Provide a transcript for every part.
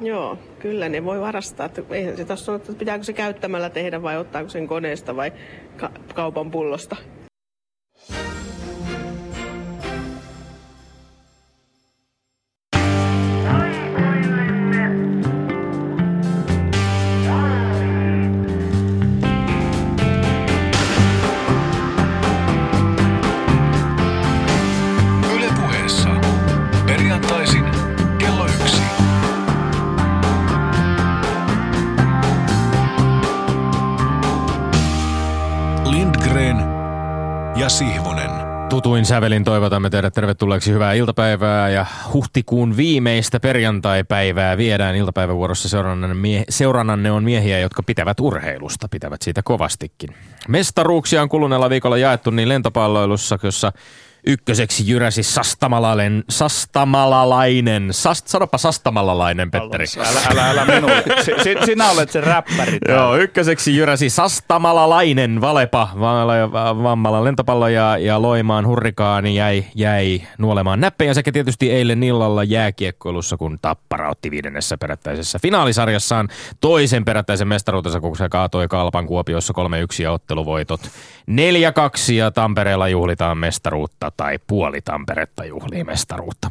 Joo, kyllä ne voi varastaa. Eihän se tässä ole, että pitääkö se käyttämällä tehdä vai ottaako sen koneesta vai ka- kaupan pullosta. Sävelin toivotamme teidät tervetulleeksi hyvää iltapäivää ja huhtikuun viimeistä perjantaipäivää viedään iltapäivävuorossa seurannanne, mie- seurannanne on miehiä, jotka pitävät urheilusta, pitävät siitä kovastikin. Mestaruuksia on kuluneella viikolla jaettu niin lentopalloilussa, jossa ykköseksi jyräsi Sastamalalainen, Sastamalalainen, Sast, sanopa Sastamalalainen, Petteri. Älä, älä, älä minulle. Si, si, sinä olet se räppäri. täällä. Joo, ykköseksi jyräsi Sastamalalainen Valepa, Va- Vammalan lentopallo ja, ja Loimaan hurrikaani jäi, jäi nuolemaan näppejä sekä tietysti eilen illalla jääkiekkoilussa, kun Tappara otti viidennessä perättäisessä finaalisarjassaan toisen perättäisen mestaruutensa, kun se kaatoi Kalpan Kuopiossa 3-1 ja otteluvoitot 4-2 ja Tampereella juhlitaan mestaruutta tai puoli Tamperetta juhlii mestaruutta.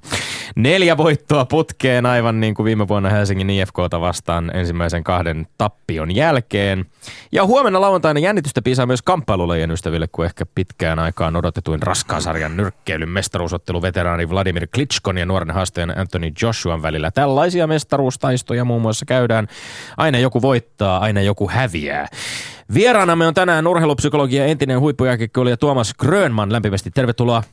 Neljä voittoa putkeen aivan niin kuin viime vuonna Helsingin IFKta vastaan ensimmäisen kahden tappion jälkeen. Ja huomenna lauantaina jännitystä piisaa myös kamppailulajien ystäville, kun ehkä pitkään aikaan odotetuin raskaan sarjan nyrkkeilyn mestaruusottelu veteraani Vladimir Klitschkon ja nuoren haastajan Anthony Joshuan välillä. Tällaisia mestaruustaistoja muun muassa käydään. Aina joku voittaa, aina joku häviää. Vieraanamme on tänään urheilupsykologia entinen huippujääkiekkoilija Tuomas Grönman. Lämpimästi tervetuloa.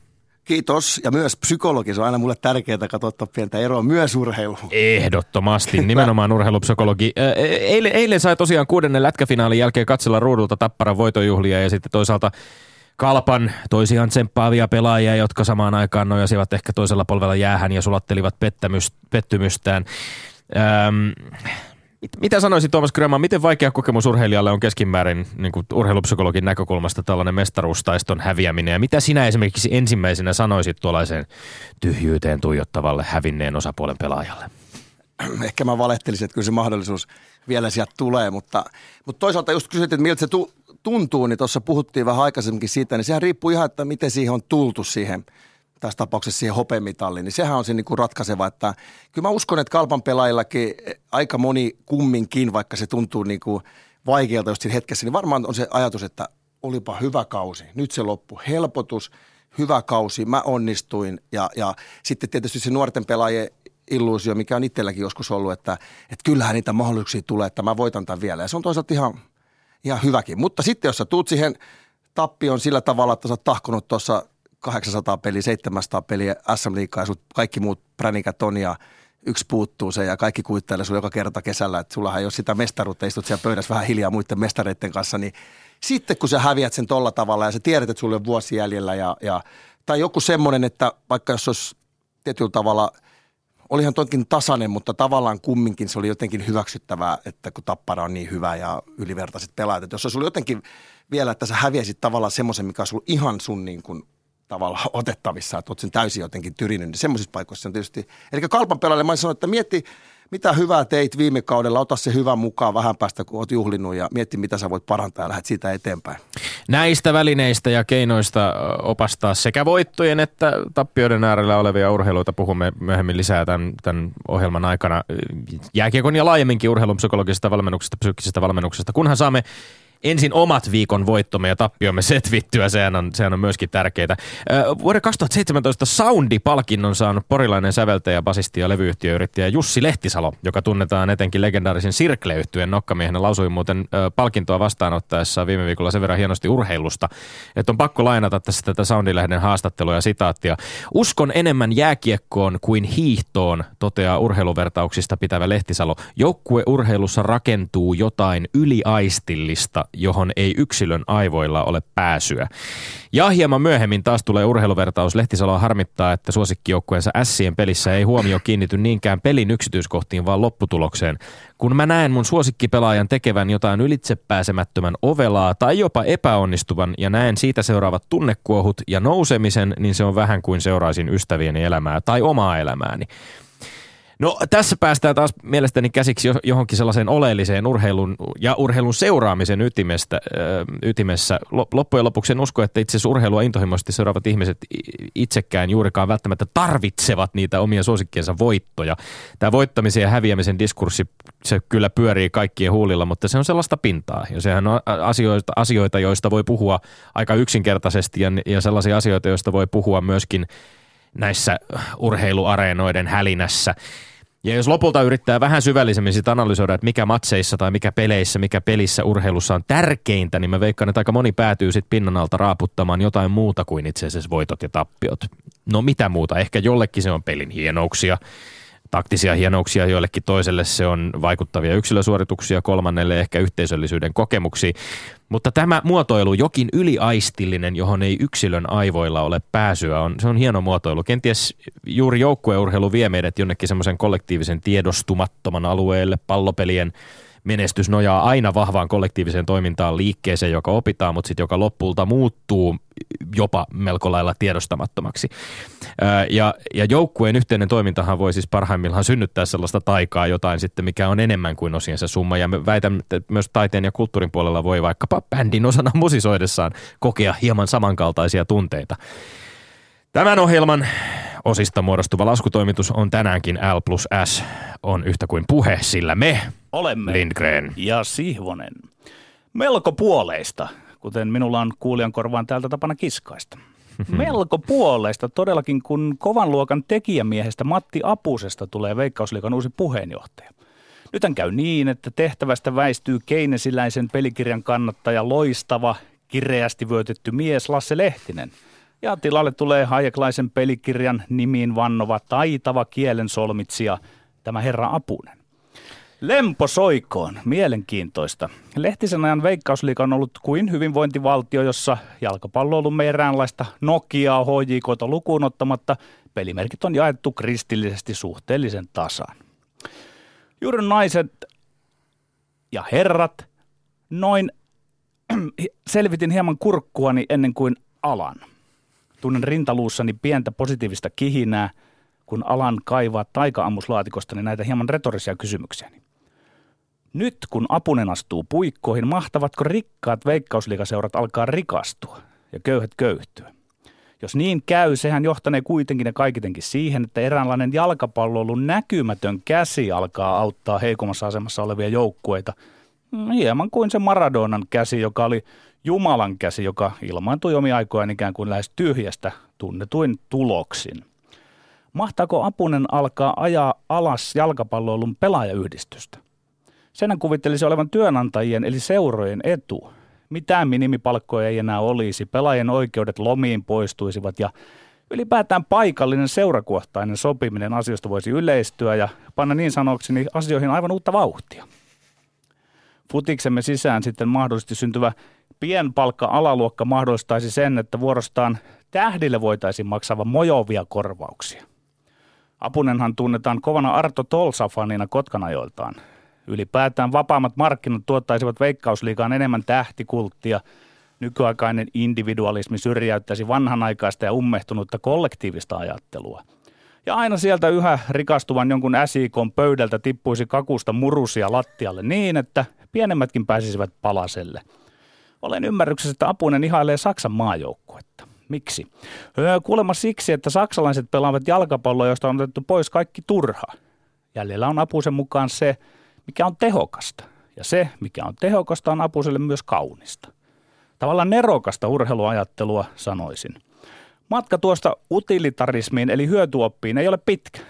Kiitos. Ja myös psykologi, se on aina mulle tärkeää katsoa pientä eroa myös urheiluun. Ehdottomasti, nimenomaan urheilupsykologi. Ää, Eilen, eilen sai tosiaan kuudennen lätkäfinaalin jälkeen katsella ruudulta Tapparan voitojuhlia ja sitten toisaalta Kalpan toisiaan tsemppaavia pelaajia, jotka samaan aikaan nojasivat ehkä toisella polvella jäähän ja sulattelivat pettymystään. Öm, mitä sanoisit Tuomas Gröman, miten vaikea kokemus urheilijalle on keskimäärin niin kuin urheilupsykologin näkökulmasta tällainen mestaruustaiston häviäminen ja mitä sinä esimerkiksi ensimmäisenä sanoisit tuollaiseen tyhjyyteen tuijottavalle hävinneen osapuolen pelaajalle? Ehkä mä valehtelisin, että kyllä se mahdollisuus vielä sieltä tulee, mutta, mutta toisaalta just kysyt, että miltä se tu, tuntuu, niin tuossa puhuttiin vähän aikaisemminkin siitä, niin sehän riippuu ihan, että miten siihen on tultu siihen tässä tapauksessa siihen hopeamitalliin, niin sehän on se niin kuin ratkaiseva, että kyllä mä uskon, että kalpan pelaajillakin aika moni kumminkin, vaikka se tuntuu niin kuin vaikealta just siinä hetkessä, niin varmaan on se ajatus, että olipa hyvä kausi, nyt se loppu, helpotus, hyvä kausi, mä onnistuin. Ja, ja sitten tietysti se nuorten pelaajien illuusio, mikä on itselläkin joskus ollut, että, että kyllähän niitä mahdollisuuksia tulee, että mä voitan tämän vielä. Ja se on toisaalta ihan, ihan hyväkin. Mutta sitten jos sä tuut siihen tappioon sillä tavalla, että sä oot tahkonut tuossa 800 peliä, 700 peliä SM Liigaa ja sut kaikki muut pränikät on ja yksi puuttuu se ja kaikki kuittailee sun joka kerta kesällä, että sullahan ei ole sitä mestaruutta, istut siellä pöydässä vähän hiljaa muiden mestareiden kanssa, niin sitten kun sä häviät sen tolla tavalla ja sä tiedät, että sulla on vuosi jäljellä ja, ja tai joku semmoinen, että vaikka jos olisi tietyllä tavalla, olihan toinkin tasainen, mutta tavallaan kumminkin se oli jotenkin hyväksyttävää, että kun Tappara on niin hyvä ja ylivertaiset pelaajat, että jos olisi ollut jotenkin vielä, että sä häviäisit tavallaan semmoisen, mikä ollut ihan sun niin kuin tavallaan otettavissa, että oot sen täysin jotenkin tyrinyt, niin semmoisissa paikoissa on tietysti, eli kalpan pelaajalle mä sanoin, että mietti, mitä hyvää teit viime kaudella, ota se hyvä mukaan vähän päästä, kun oot juhlinut ja mietti, mitä sä voit parantaa ja lähdet siitä eteenpäin. Näistä välineistä ja keinoista opastaa sekä voittojen että tappioiden äärellä olevia urheiluita puhumme myöhemmin lisää tämän, tämän ohjelman aikana jääkiekon ja laajemminkin urheilun psykologisesta valmennuksesta, psyykkisestä valmennuksesta, kunhan saamme ensin omat viikon voittomme ja tappiomme setvittyä, sehän on, sehän on myöskin tärkeää. Vuoden 2017 Soundi-palkinnon saanut porilainen säveltäjä, basisti ja levyyhtiöyrittäjä Jussi Lehtisalo, joka tunnetaan etenkin legendaarisen Sirkle-yhtyeen nokkamiehenä, lausui muuten palkintoa vastaanottaessa viime viikolla sen verran hienosti urheilusta, että on pakko lainata tässä tätä Soundilehden haastattelua ja sitaattia. Uskon enemmän jääkiekkoon kuin hiihtoon, toteaa urheiluvertauksista pitävä Lehtisalo. Joukkueurheilussa rakentuu jotain yliaistillista, johon ei yksilön aivoilla ole pääsyä. Ja hieman myöhemmin taas tulee urheiluvertaus. Lehtisalo harmittaa, että suosikkijoukkueensa Sien pelissä ei huomio kiinnity niinkään pelin yksityiskohtiin, vaan lopputulokseen. Kun mä näen mun suosikkipelaajan tekevän jotain ylitsepääsemättömän ovelaa tai jopa epäonnistuvan ja näen siitä seuraavat tunnekuohut ja nousemisen, niin se on vähän kuin seuraisin ystävieni elämää tai omaa elämääni. No tässä päästään taas mielestäni käsiksi jo- johonkin sellaiseen oleelliseen urheilun ja urheilun seuraamisen ytimestä, ytimessä. Lo- Loppujen lopuksi en usko, että itse asiassa urheilua intohimoisesti seuraavat ihmiset itsekään juurikaan välttämättä tarvitsevat niitä omia suosikkiensa voittoja. Tämä voittamisen ja häviämisen diskurssi, se kyllä pyörii kaikkien huulilla, mutta se on sellaista pintaa. Ja sehän on asioita, asioita joista voi puhua aika yksinkertaisesti ja, ja sellaisia asioita, joista voi puhua myöskin näissä urheiluareenoiden hälinässä. Ja jos lopulta yrittää vähän syvällisemmin sitä analysoida, että mikä matseissa tai mikä peleissä, mikä pelissä urheilussa on tärkeintä, niin mä veikkaan, että aika moni päätyy sitten pinnan alta raaputtamaan jotain muuta kuin itse asiassa voitot ja tappiot. No mitä muuta? Ehkä jollekin se on pelin hienouksia, taktisia hienouksia, joillekin toiselle se on vaikuttavia yksilösuorituksia, kolmannelle ehkä yhteisöllisyyden kokemuksia. Mutta tämä muotoilu, jokin yliaistillinen, johon ei yksilön aivoilla ole pääsyä, on, se on hieno muotoilu. Kenties juuri joukkueurheilu vie meidät jonnekin semmoisen kollektiivisen tiedostumattoman alueelle, pallopelien menestys nojaa aina vahvaan kollektiiviseen toimintaan, liikkeeseen, joka opitaan, mutta sitten joka loppulta muuttuu jopa melko lailla tiedostamattomaksi. Ja, ja joukkueen yhteinen toimintahan voi siis parhaimmillaan synnyttää sellaista taikaa jotain sitten, mikä on enemmän kuin osiensa summa. Ja väitän, että myös taiteen ja kulttuurin puolella voi vaikkapa bändin osana musisoidessaan kokea hieman samankaltaisia tunteita. Tämän ohjelman osista muodostuva laskutoimitus on tänäänkin L plus S on yhtä kuin puhe, sillä me, Olemme. Lindgren, Ja Sihvonen. Melko puoleista, kuten minulla on kuulijan korvaan täältä tapana kiskaista. Melko puoleista todellakin, kun kovan luokan tekijämiehestä Matti Apusesta tulee Veikkausliikan uusi puheenjohtaja. Nythän käy niin, että tehtävästä väistyy keinesiläisen pelikirjan kannattaja loistava, kireästi vyötetty mies Lasse Lehtinen. Ja tilalle tulee hajeklaisen pelikirjan nimiin vannova taitava kielen solmitsija, tämä herra Apunen. Lempo soikoon, mielenkiintoista. Lehtisen ajan veikkausliika on ollut kuin hyvinvointivaltio, jossa jalkapallo on ollut eräänlaista Nokiaa, HJKta lukuun ottamatta. Pelimerkit on jaettu kristillisesti suhteellisen tasan. Juuri naiset ja herrat, noin selvitin hieman kurkkuani ennen kuin alan. Tunnen rintaluussani pientä positiivista kihinää, kun alan kaivaa taika-ammuslaatikosta näitä hieman retorisia kysymyksiä. Nyt kun Apunen astuu puikkoihin, mahtavatko rikkaat veikkausliikaseurat alkaa rikastua ja köyhät köyhtyä? Jos niin käy, sehän johtanee kuitenkin ja kaikitenkin siihen, että eräänlainen jalkapalloilun näkymätön käsi alkaa auttaa heikommassa asemassa olevia joukkueita. Hieman kuin se Maradonan käsi, joka oli Jumalan käsi, joka ilmaantui omia aikojen ikään kuin lähes tyhjästä tunnetuin tuloksin. Mahtaako Apunen alkaa ajaa alas jalkapalloilun pelaajayhdistystä? Senhän kuvittelisi olevan työnantajien eli seurojen etu. Mitään minimipalkkoja ei enää olisi, pelaajien oikeudet lomiin poistuisivat ja ylipäätään paikallinen seurakohtainen sopiminen asioista voisi yleistyä ja panna niin sanokseni asioihin aivan uutta vauhtia. Futiksemme sisään sitten mahdollisesti syntyvä pienpalkka-alaluokka mahdollistaisi sen, että vuorostaan tähdille voitaisiin maksaa mojovia korvauksia. Apunenhan tunnetaan kovana Arto Tolsa-fanina Kotkanajoiltaan. Ylipäätään vapaammat markkinat tuottaisivat veikkausliikaan enemmän tähtikulttia. Nykyaikainen individualismi syrjäyttäisi vanhanaikaista ja ummehtunutta kollektiivista ajattelua. Ja aina sieltä yhä rikastuvan jonkun SIKon pöydältä tippuisi kakusta murusia lattialle niin, että pienemmätkin pääsisivät palaselle. Olen ymmärryksessä, että Apunen ihailee Saksan maajoukkuetta. Miksi? Öö, kuulemma siksi, että saksalaiset pelaavat jalkapalloa, josta on otettu pois kaikki turha. Jäljellä on Apusen mukaan se, mikä on tehokasta. Ja se, mikä on tehokasta, on Apuselle myös kaunista. Tavallaan nerokasta urheiluajattelua sanoisin. Matka tuosta utilitarismiin eli hyötyoppiin ei ole pitkä.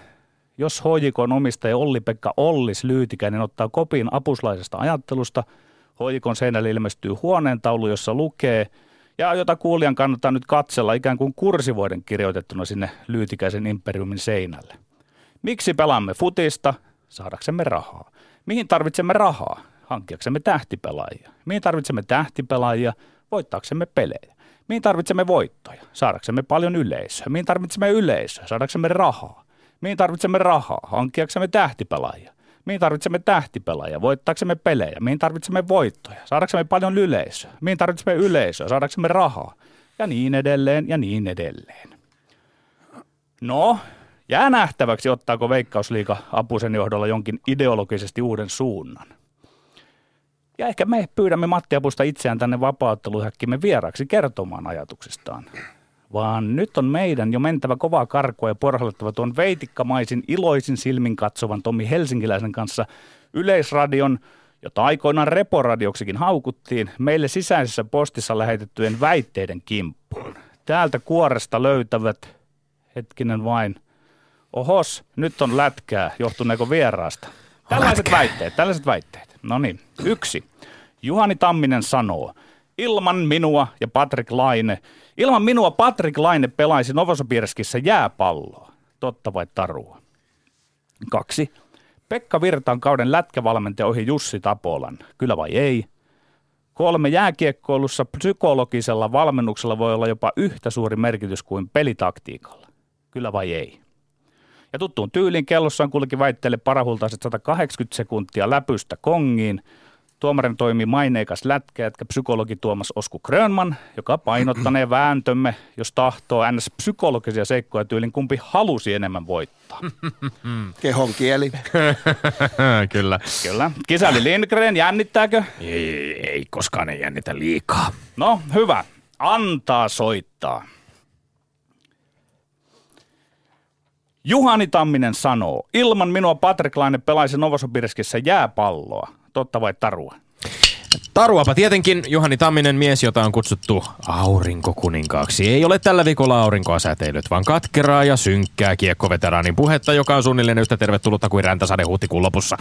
Jos HJKn omistaja Olli-Pekka Ollis Lyytikäinen ottaa kopin apuslaisesta ajattelusta, HJKn seinälle ilmestyy huoneentaulu, jossa lukee, ja jota kuulijan kannattaa nyt katsella ikään kuin kursivoiden kirjoitettuna sinne Lyytikäisen imperiumin seinälle. Miksi pelaamme futista? Saadaksemme rahaa. Mihin tarvitsemme rahaa? Hankkiaksemme tähtipelaajia. Mihin tarvitsemme tähtipelaajia? Voittaaksemme pelejä. Mihin tarvitsemme voittoja? Saadaksemme paljon yleisöä. Mihin tarvitsemme yleisöä? Saadaksemme rahaa. Mihin tarvitsemme rahaa? Hankkiaksemme tähtipelaajia. Mihin tarvitsemme tähtipelaajia? Voittaaksemme pelejä. Mihin tarvitsemme voittoja? Saadaksemme paljon yleisöä. Mihin tarvitsemme yleisöä? Saadaksemme rahaa. Ja niin edelleen ja niin edelleen. No, Jää nähtäväksi, ottaako Veikkausliiga Apusen johdolla jonkin ideologisesti uuden suunnan. Ja ehkä me pyydämme Matti Apusta itseään tänne vapautteluhäkkimme vieraksi kertomaan ajatuksistaan. Vaan nyt on meidän jo mentävä kovaa karkua ja porhallettava tuon veitikkamaisin iloisin silmin katsovan Tommi Helsinkiläisen kanssa Yleisradion, jota aikoinaan Reporadioksikin haukuttiin, meille sisäisessä postissa lähetettyjen väitteiden kimppuun. Täältä kuoresta löytävät, hetkinen vain, ohos, nyt on lätkää, johtuneeko vieraasta. Tällaiset väitteet, tällaiset väitteet. No niin, yksi. Juhani Tamminen sanoo, ilman minua ja Patrick Laine, ilman minua Patrick Laine pelaisi Novosibirskissä jääpalloa. Totta vai tarua? Kaksi. Pekka Virtaan kauden lätkävalmentaja ohi Jussi Tapolan. Kyllä vai ei? Kolme jääkiekkoilussa psykologisella valmennuksella voi olla jopa yhtä suuri merkitys kuin pelitaktiikalla. Kyllä vai ei? Ja tuttuun tyyliin kellossaan kulki väitteelle parahultaiset 180 sekuntia läpystä kongiin. Tuomarin toimii maineikas lätkäjätkä psykologi Tuomas Osku Grönman, joka painottanee vääntömme, jos tahtoo ns. psykologisia seikkoja tyylin kumpi halusi enemmän voittaa. Kehon kieli. Kyllä. Kyllä. Kisäli Lindgren, jännittääkö? Ei, ei koskaan ei jännitä liikaa. No, hyvä. Antaa soittaa. Juhani Tamminen sanoo, ilman minua Patrick Laine pelaisi Novosibirskissä jääpalloa. Totta vai tarua? Taruapa tietenkin Juhani Tamminen mies, jota on kutsuttu aurinkokuninkaaksi. Ei ole tällä viikolla aurinkoa säteilyt, vaan katkeraa ja synkkää kiekkoveteraanin puhetta, joka on suunnilleen yhtä tervetullutta kuin räntäsade huhtikuun lopussa.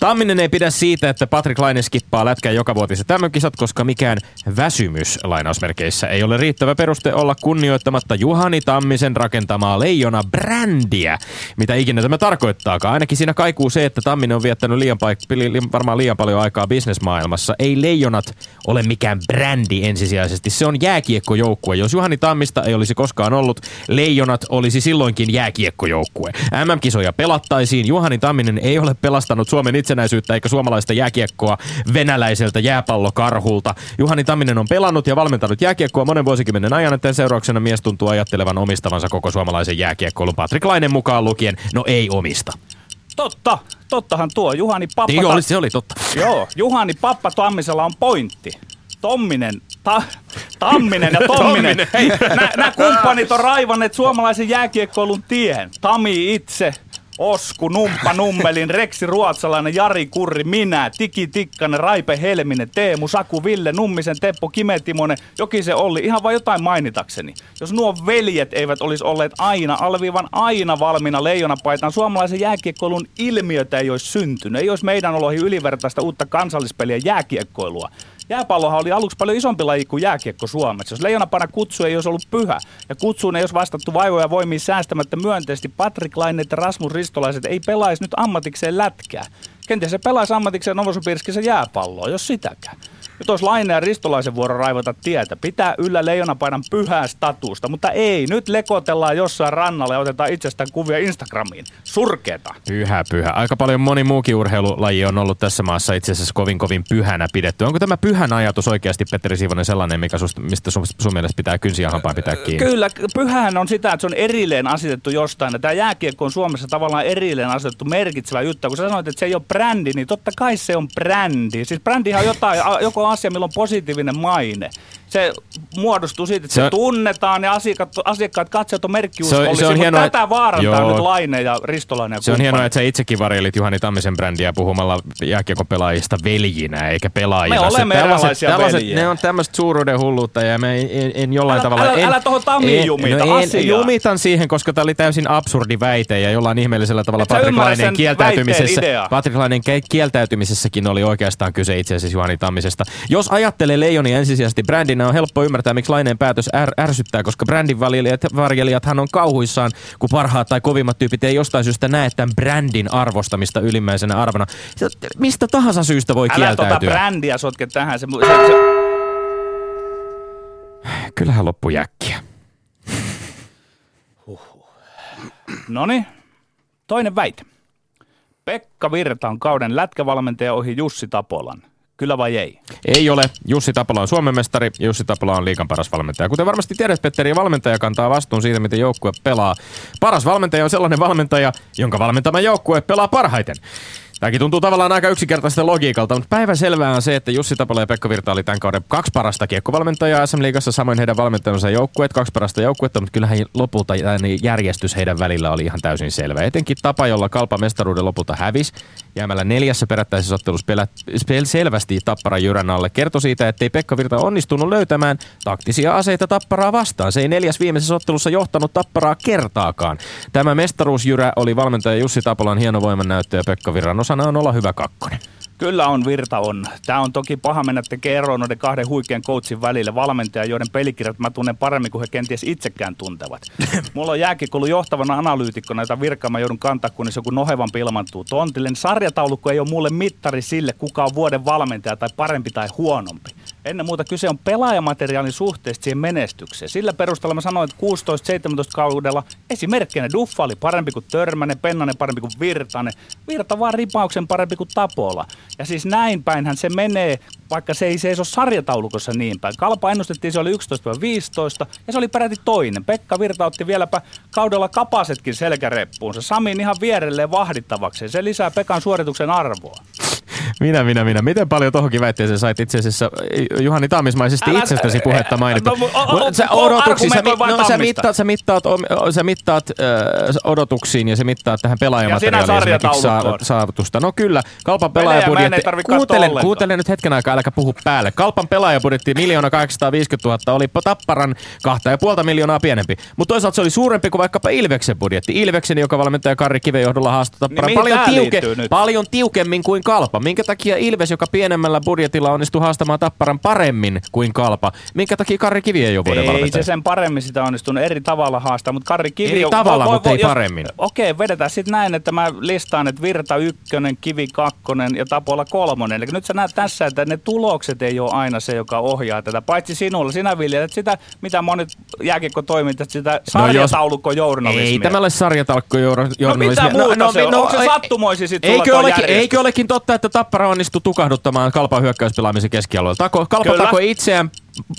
Tamminen ei pidä siitä, että Patrick Laine skippaa lätkää joka vuotiset kisat, koska mikään väsymys lainausmerkeissä ei ole riittävä peruste olla kunnioittamatta Juhani Tammisen rakentamaa leijona brändiä. Mitä ikinä tämä tarkoittaakaan. Ainakin siinä kaikuu se, että Tamminen on viettänyt liian paik- li- varmaan liian paljon aikaa bisnesmaailmassa. Ei leijonat ole mikään brändi ensisijaisesti. Se on jääkiekkojoukkue. Jos Juhani Tammista ei olisi koskaan ollut, leijonat olisi silloinkin jääkiekkojoukkue. MM-kisoja pelattaisiin. Juhani Tamminen ei ole pelastanut Suomen itsenäisyyttä eikä suomalaista jääkiekkoa venäläiseltä jääpallokarhulta. Juhani Tamminen on pelannut ja valmentanut jääkiekkoa monen vuosikymmenen ajan, että seurauksena mies tuntuu ajattelevan omistavansa koko suomalaisen jääkiekkoilun. Patrick Lainen mukaan lukien, no ei omista. Totta, tottahan tuo. Juhani Pappa... Niin, oli, se oli totta. Joo, Juhani Pappa Tammisella on pointti. Tomminen, ta, Tamminen ja Tomminen. Tomminen. Hei, nämä kumppanit on raivanneet suomalaisen jääkiekkoilun tien. Tami itse, Osku, Numppa Nummelin, Reksi Ruotsalainen, Jari Kurri, minä, Tiki Tikkanen, Raipe Helminen, Teemu, Saku, Ville, Nummisen, Teppo, Kimetimonen, Jokisen Olli, ihan vain jotain mainitakseni. Jos nuo veljet eivät olisi olleet aina, alviivan aina valmiina leijonapaitaan, suomalaisen jääkiekkoilun ilmiötä ei olisi syntynyt. Ei olisi meidän oloihin ylivertaista uutta kansallispeliä jääkiekkoilua. Jääpallohan oli aluksi paljon isompi laji kuin jääkiekko Suomessa. Jos leijonapana kutsu ei olisi ollut pyhä ja kutsuun ei olisi vastattu vaivoja ja voimiin säästämättä myönteisesti, Patrick Laine ja Rasmus Ristolaiset ei pelaisi nyt ammatikseen lätkää. Kenties se pelaisi ammatikseen Novosibirskissä jääpalloa, jos sitäkään. Nyt olisi Laine ja Ristolaisen vuoro raivata tietä, pitää yllä leijonapaidan pyhää statusta, mutta ei, nyt lekotellaan jossain rannalla ja otetaan itsestään kuvia Instagramiin. Surkeeta. Pyhä, pyhä. Aika paljon moni muukin urheilulaji on ollut tässä maassa itse asiassa kovin, kovin pyhänä pidetty. Onko tämä pyhän ajatus oikeasti, Petteri Siivonen, sellainen, mikä susta, mistä sun, sun mielestä pitää kynsiä hampaan pitää kiinni? Kyllä, pyhähän on sitä, että se on erilleen asetettu jostain. Ja tämä jääkiekko on Suomessa tavallaan erilleen asetettu merkitsevä juttu. Kun sä sanoit, että se ei ole brändi, niin totta kai se on brändi. Siis brändihan on jotain, joko asia, millä on positiivinen maine. Se muodostuu siitä, että se, Se on- tunnetaan ja asiakkaat, asiakkaat katsojat on Se on- merkkiuskollisia. se on mutta hienoa, tätä vaarantaa Joo. nyt Laine ja Ristolainen ja Se on kumppanit. hienoa, että sä itsekin varjelit Juhani Tammisen brändiä puhumalla jääkiekopelaajista veljinä eikä pelaajina. Me olemme Se- tällaiset, erilaisia tällaiset. Ne on tämmöistä suuruuden hulluutta ja mä en, en, en jollain Älä- tavalla... älä- en, älä tohon Tamiin en, jumita, no en, jumitan siihen, koska tämä oli täysin absurdi väite ja jollain ihmeellisellä tavalla Et sä Patrick Laineen kieltäytymisessä. Patrick Laineen kieltäytymisessäkin oli oikeastaan kyse itse asiassa Juhani Tammisesta. Jos ajattelee Leijoni ensisijaisesti brändinä, on helppo ymmärtää, miksi Laineen päätös är, ärsyttää, koska brändin varjelijat, varjelijathan on kauhuissaan, kun parhaat tai kovimmat tyypit ei jostain syystä näe tämän brändin arvostamista ylimmäisenä arvona. Mistä tahansa syystä voi Älä tota kieltäytyä. brändiä sotke tähän. Se, se, se, Kyllähän loppu jäkkiä. Noni, toinen väite. Pekka Virta on kauden lätkävalmentaja ohi Jussi Tapolan. Kyllä vai ei? Ei ole. Jussi Tapola on Suomen mestari Jussi Tapola on liikan paras valmentaja. Kuten varmasti tiedät, Petteri, valmentaja kantaa vastuun siitä, miten joukkue pelaa. Paras valmentaja on sellainen valmentaja, jonka valmentama joukkue pelaa parhaiten. Tämäkin tuntuu tavallaan aika yksinkertaista logiikalta, mutta päivän selvää on se, että Jussi Tapola ja Pekka Virta oli tämän kauden kaksi parasta kiekkovalmentajaa SM Liigassa, samoin heidän valmentajansa joukkueet, kaksi parasta joukkuetta, mutta kyllähän lopulta järjestys heidän välillä oli ihan täysin selvä. Etenkin tapa, jolla kalpa mestaruuden lopulta hävisi, jäämällä neljässä perättäisessä ottelussa pelät, selvästi Tapparan jyrän alle, kertoi siitä, että ei Pekka Virta onnistunut löytämään taktisia aseita Tapparaa vastaan. Se ei neljäs viimeisessä ottelussa johtanut Tapparaa kertaakaan. Tämä mestaruusjyrä oli valmentaja Jussi Tapolan hieno voimannäyttö ja Pekka Virran osana on olla hyvä kakkonen. Kyllä on, Virta on. Tämä on toki paha mennä tekemään eroa noiden kahden huikean coachin välillä. Valmentaja, joiden pelikirjat mä tunnen paremmin kuin he kenties itsekään tuntevat. Mulla on jääkiekkoulu johtavana analyytikkona, jota virkaa mä joudun kantaa, kunnes joku nohevampi ilmantuu tontille. Sarjataulukko ei ole mulle mittari sille, kuka on vuoden valmentaja tai parempi tai huonompi. Ennen muuta kyse on pelaajamateriaalin suhteesta siihen menestykseen. Sillä perusteella mä sanoin, että 16-17 kaudella esimerkkinä Duffa oli parempi kuin Törmänen, Pennanen parempi kuin Virtanen, Virta vaan ripauksen parempi kuin Tapola. Ja siis näin päinhän se menee, vaikka se ei seiso sarjataulukossa niin päin. Kalpa ennustettiin, se oli 11-15 ja se oli peräti toinen. Pekka Virta otti vieläpä kaudella kapasetkin selkäreppuunsa. Samin ihan vierelleen vahdittavaksi. Se lisää Pekan suorituksen arvoa. Minä, minä, minä. Miten paljon tohonkin väitteeseen sait itse asiassa Juhani Taamismaisesti Älä- itsestäsi puhetta mainita? No, o- o- sä odotuksiin, sä, argumentoi vain no, sä mittaat, sä mittaat, sä mittaat äh, odotuksiin ja sä mittaat tähän pelaajamateriaaliin esimerkiksi saa, saavutusta. No kyllä, Kalpan pelaajabudjetti. Kuuntele, kuuntele nyt hetken aikaa, äläkä puhu päälle. Kalpan pelaajabudjetti 1 850 000 oli Tapparan 2,5 miljoonaa pienempi. Mutta toisaalta se oli suurempi kuin vaikkapa Ilveksen budjetti. Ilveksen, joka valmentaja Karri Kiven johdolla haastoi Tapparan mihin paljon, tiuke, paljon tiukemmin kuin Kalpa. Minkä takia Ilves, joka pienemmällä budjetilla onnistui haastamaan Tapparan paremmin kuin Kalpa? Minkä takia Karri Kivi ei ole vuoden Ei se sen paremmin sitä onnistunut eri tavalla haastaa, mutta Karri Kivi... Eri on- tavalla, mutta ei jos- paremmin. Okei, vedetään sitten näin, että mä listaan, että Virta ykkönen, Kivi kakkonen ja Tapola kolmonen. Eli nyt sä näet tässä, että ne tulokset ei ole aina se, joka ohjaa tätä. Paitsi sinulla, sinä viljelet sitä, mitä monet jääkiekko-toimittajat, sitä sarjataulukko-journalismia. Ei tämä ole sarjatalkko No mitä muuta se on? Onko se sattumoisin sit sulla eikö olekin, eikö olekin totta, että Tappara onnistui tukahduttamaan Kalpan hyökkäyspelaamisen keskialueella? Tako, Kalpa Kyllä. takoi itseään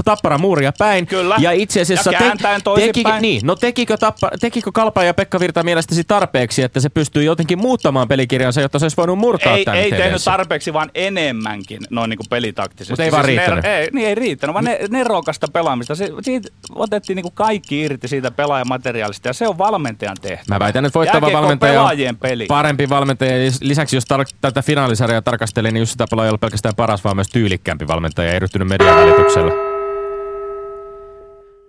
Tappara muuria päin. Kyllä. Ja itse asiassa Ja toisinpäin. teki, niin, no tekikö, Tappa, tekikö Kalpa ja Pekka Virta mielestäsi tarpeeksi, että se pystyy jotenkin muuttamaan pelikirjansa, jotta se olisi voinut murtaa ei, tämän ei tehnyt TV:ssä? tarpeeksi, vaan enemmänkin noin niin kuin pelitaktisesti. Mut ei vaan riittänyt. Ne, ei, niin ei riittänyt, vaan ne, nerokasta pelaamista. Se, siitä otettiin niin kuin kaikki irti siitä pelaajamateriaalista ja se on valmentajan tehtävä. Mä väitän, että voittava valmentaja on peli. parempi valmentaja. Ja Lisäksi jos tar- tätä finaalisarjaa tarkastelee, niin Jussi Tapola ei ole pelkästään paras, vaan myös tyylikkäämpi valmentaja. Ei ryhtynyt median välityksellä.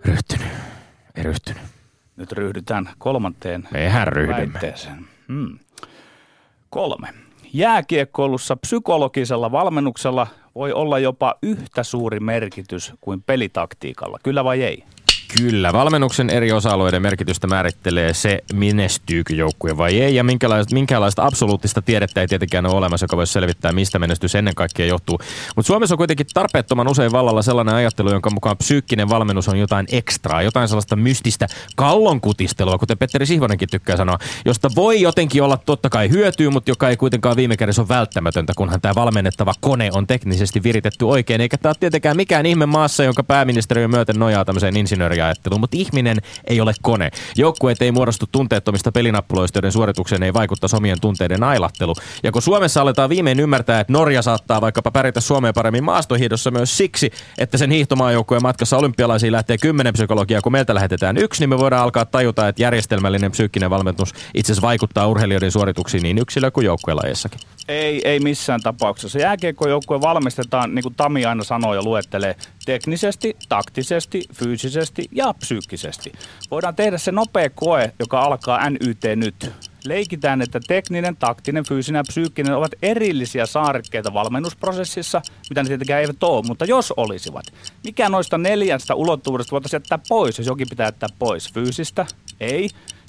Ryhtynyt. Ei ryhtynyt. Nyt ryhdytään kolmanteen Mehän ryhdymme. väitteeseen. Hmm. Kolme. Jääkiekkoilussa psykologisella valmennuksella voi olla jopa yhtä suuri merkitys kuin pelitaktiikalla. Kyllä vai ei? Kyllä, valmennuksen eri osa-alueiden merkitystä määrittelee se, menestyykö joukkue vai ei, ja minkälaista, minkälaista absoluuttista tiedettä ei tietenkään ole olemassa, joka voisi selvittää, mistä menestys ennen kaikkea johtuu. Mutta Suomessa on kuitenkin tarpeettoman usein vallalla sellainen ajattelu, jonka mukaan psyykkinen valmennus on jotain ekstraa, jotain sellaista mystistä kallonkutistelua, kuten Petteri Sihvonenkin tykkää sanoa, josta voi jotenkin olla totta kai hyötyä, mutta joka ei kuitenkaan viime kädessä ole välttämätöntä, kunhan tämä valmennettava kone on teknisesti viritetty oikein, eikä tämä ole tietenkään mikään ihme maassa, jonka pääministeriö myöten nojaa tämmöiseen insinööriajatteluun, mutta ihminen ei ole kone. Joukkueet ei muodostu tunteettomista pelinappuloista, joiden suoritukseen ei vaikuttaa omien tunteiden ailattelu. Ja kun Suomessa aletaan viimein ymmärtää, että Norja saattaa vaikkapa pärjätä Suomeen paremmin maastohiihdossa myös siksi, että sen hiihtomaajoukkueen matkassa olympialaisiin lähtee kymmenen psykologiaa, kun meiltä lähetetään yksi, niin me voidaan alkaa tajuta, että järjestelmällinen psyykkinen valmennus itse asiassa vaikuttaa urheilijoiden suorituksiin niin yksilö- kuin joukkuelajeissakin. Ei, ei missään tapauksessa. Jääkiekkojoukkue valmistetaan, niin kuin Tami aina sanoo ja luettelee, teknisesti, taktisesti, fyysisesti ja psyykkisesti. Voidaan tehdä se nopea koe, joka alkaa NYT nyt. Leikitään, että tekninen, taktinen, fyysinen ja psyykkinen ovat erillisiä saarekkeita valmennusprosessissa, mitä ne tietenkään eivät ole, mutta jos olisivat. Mikä noista neljästä ulottuvuudesta voitaisiin jättää pois, jos jokin pitää jättää pois? Fyysistä? Ei.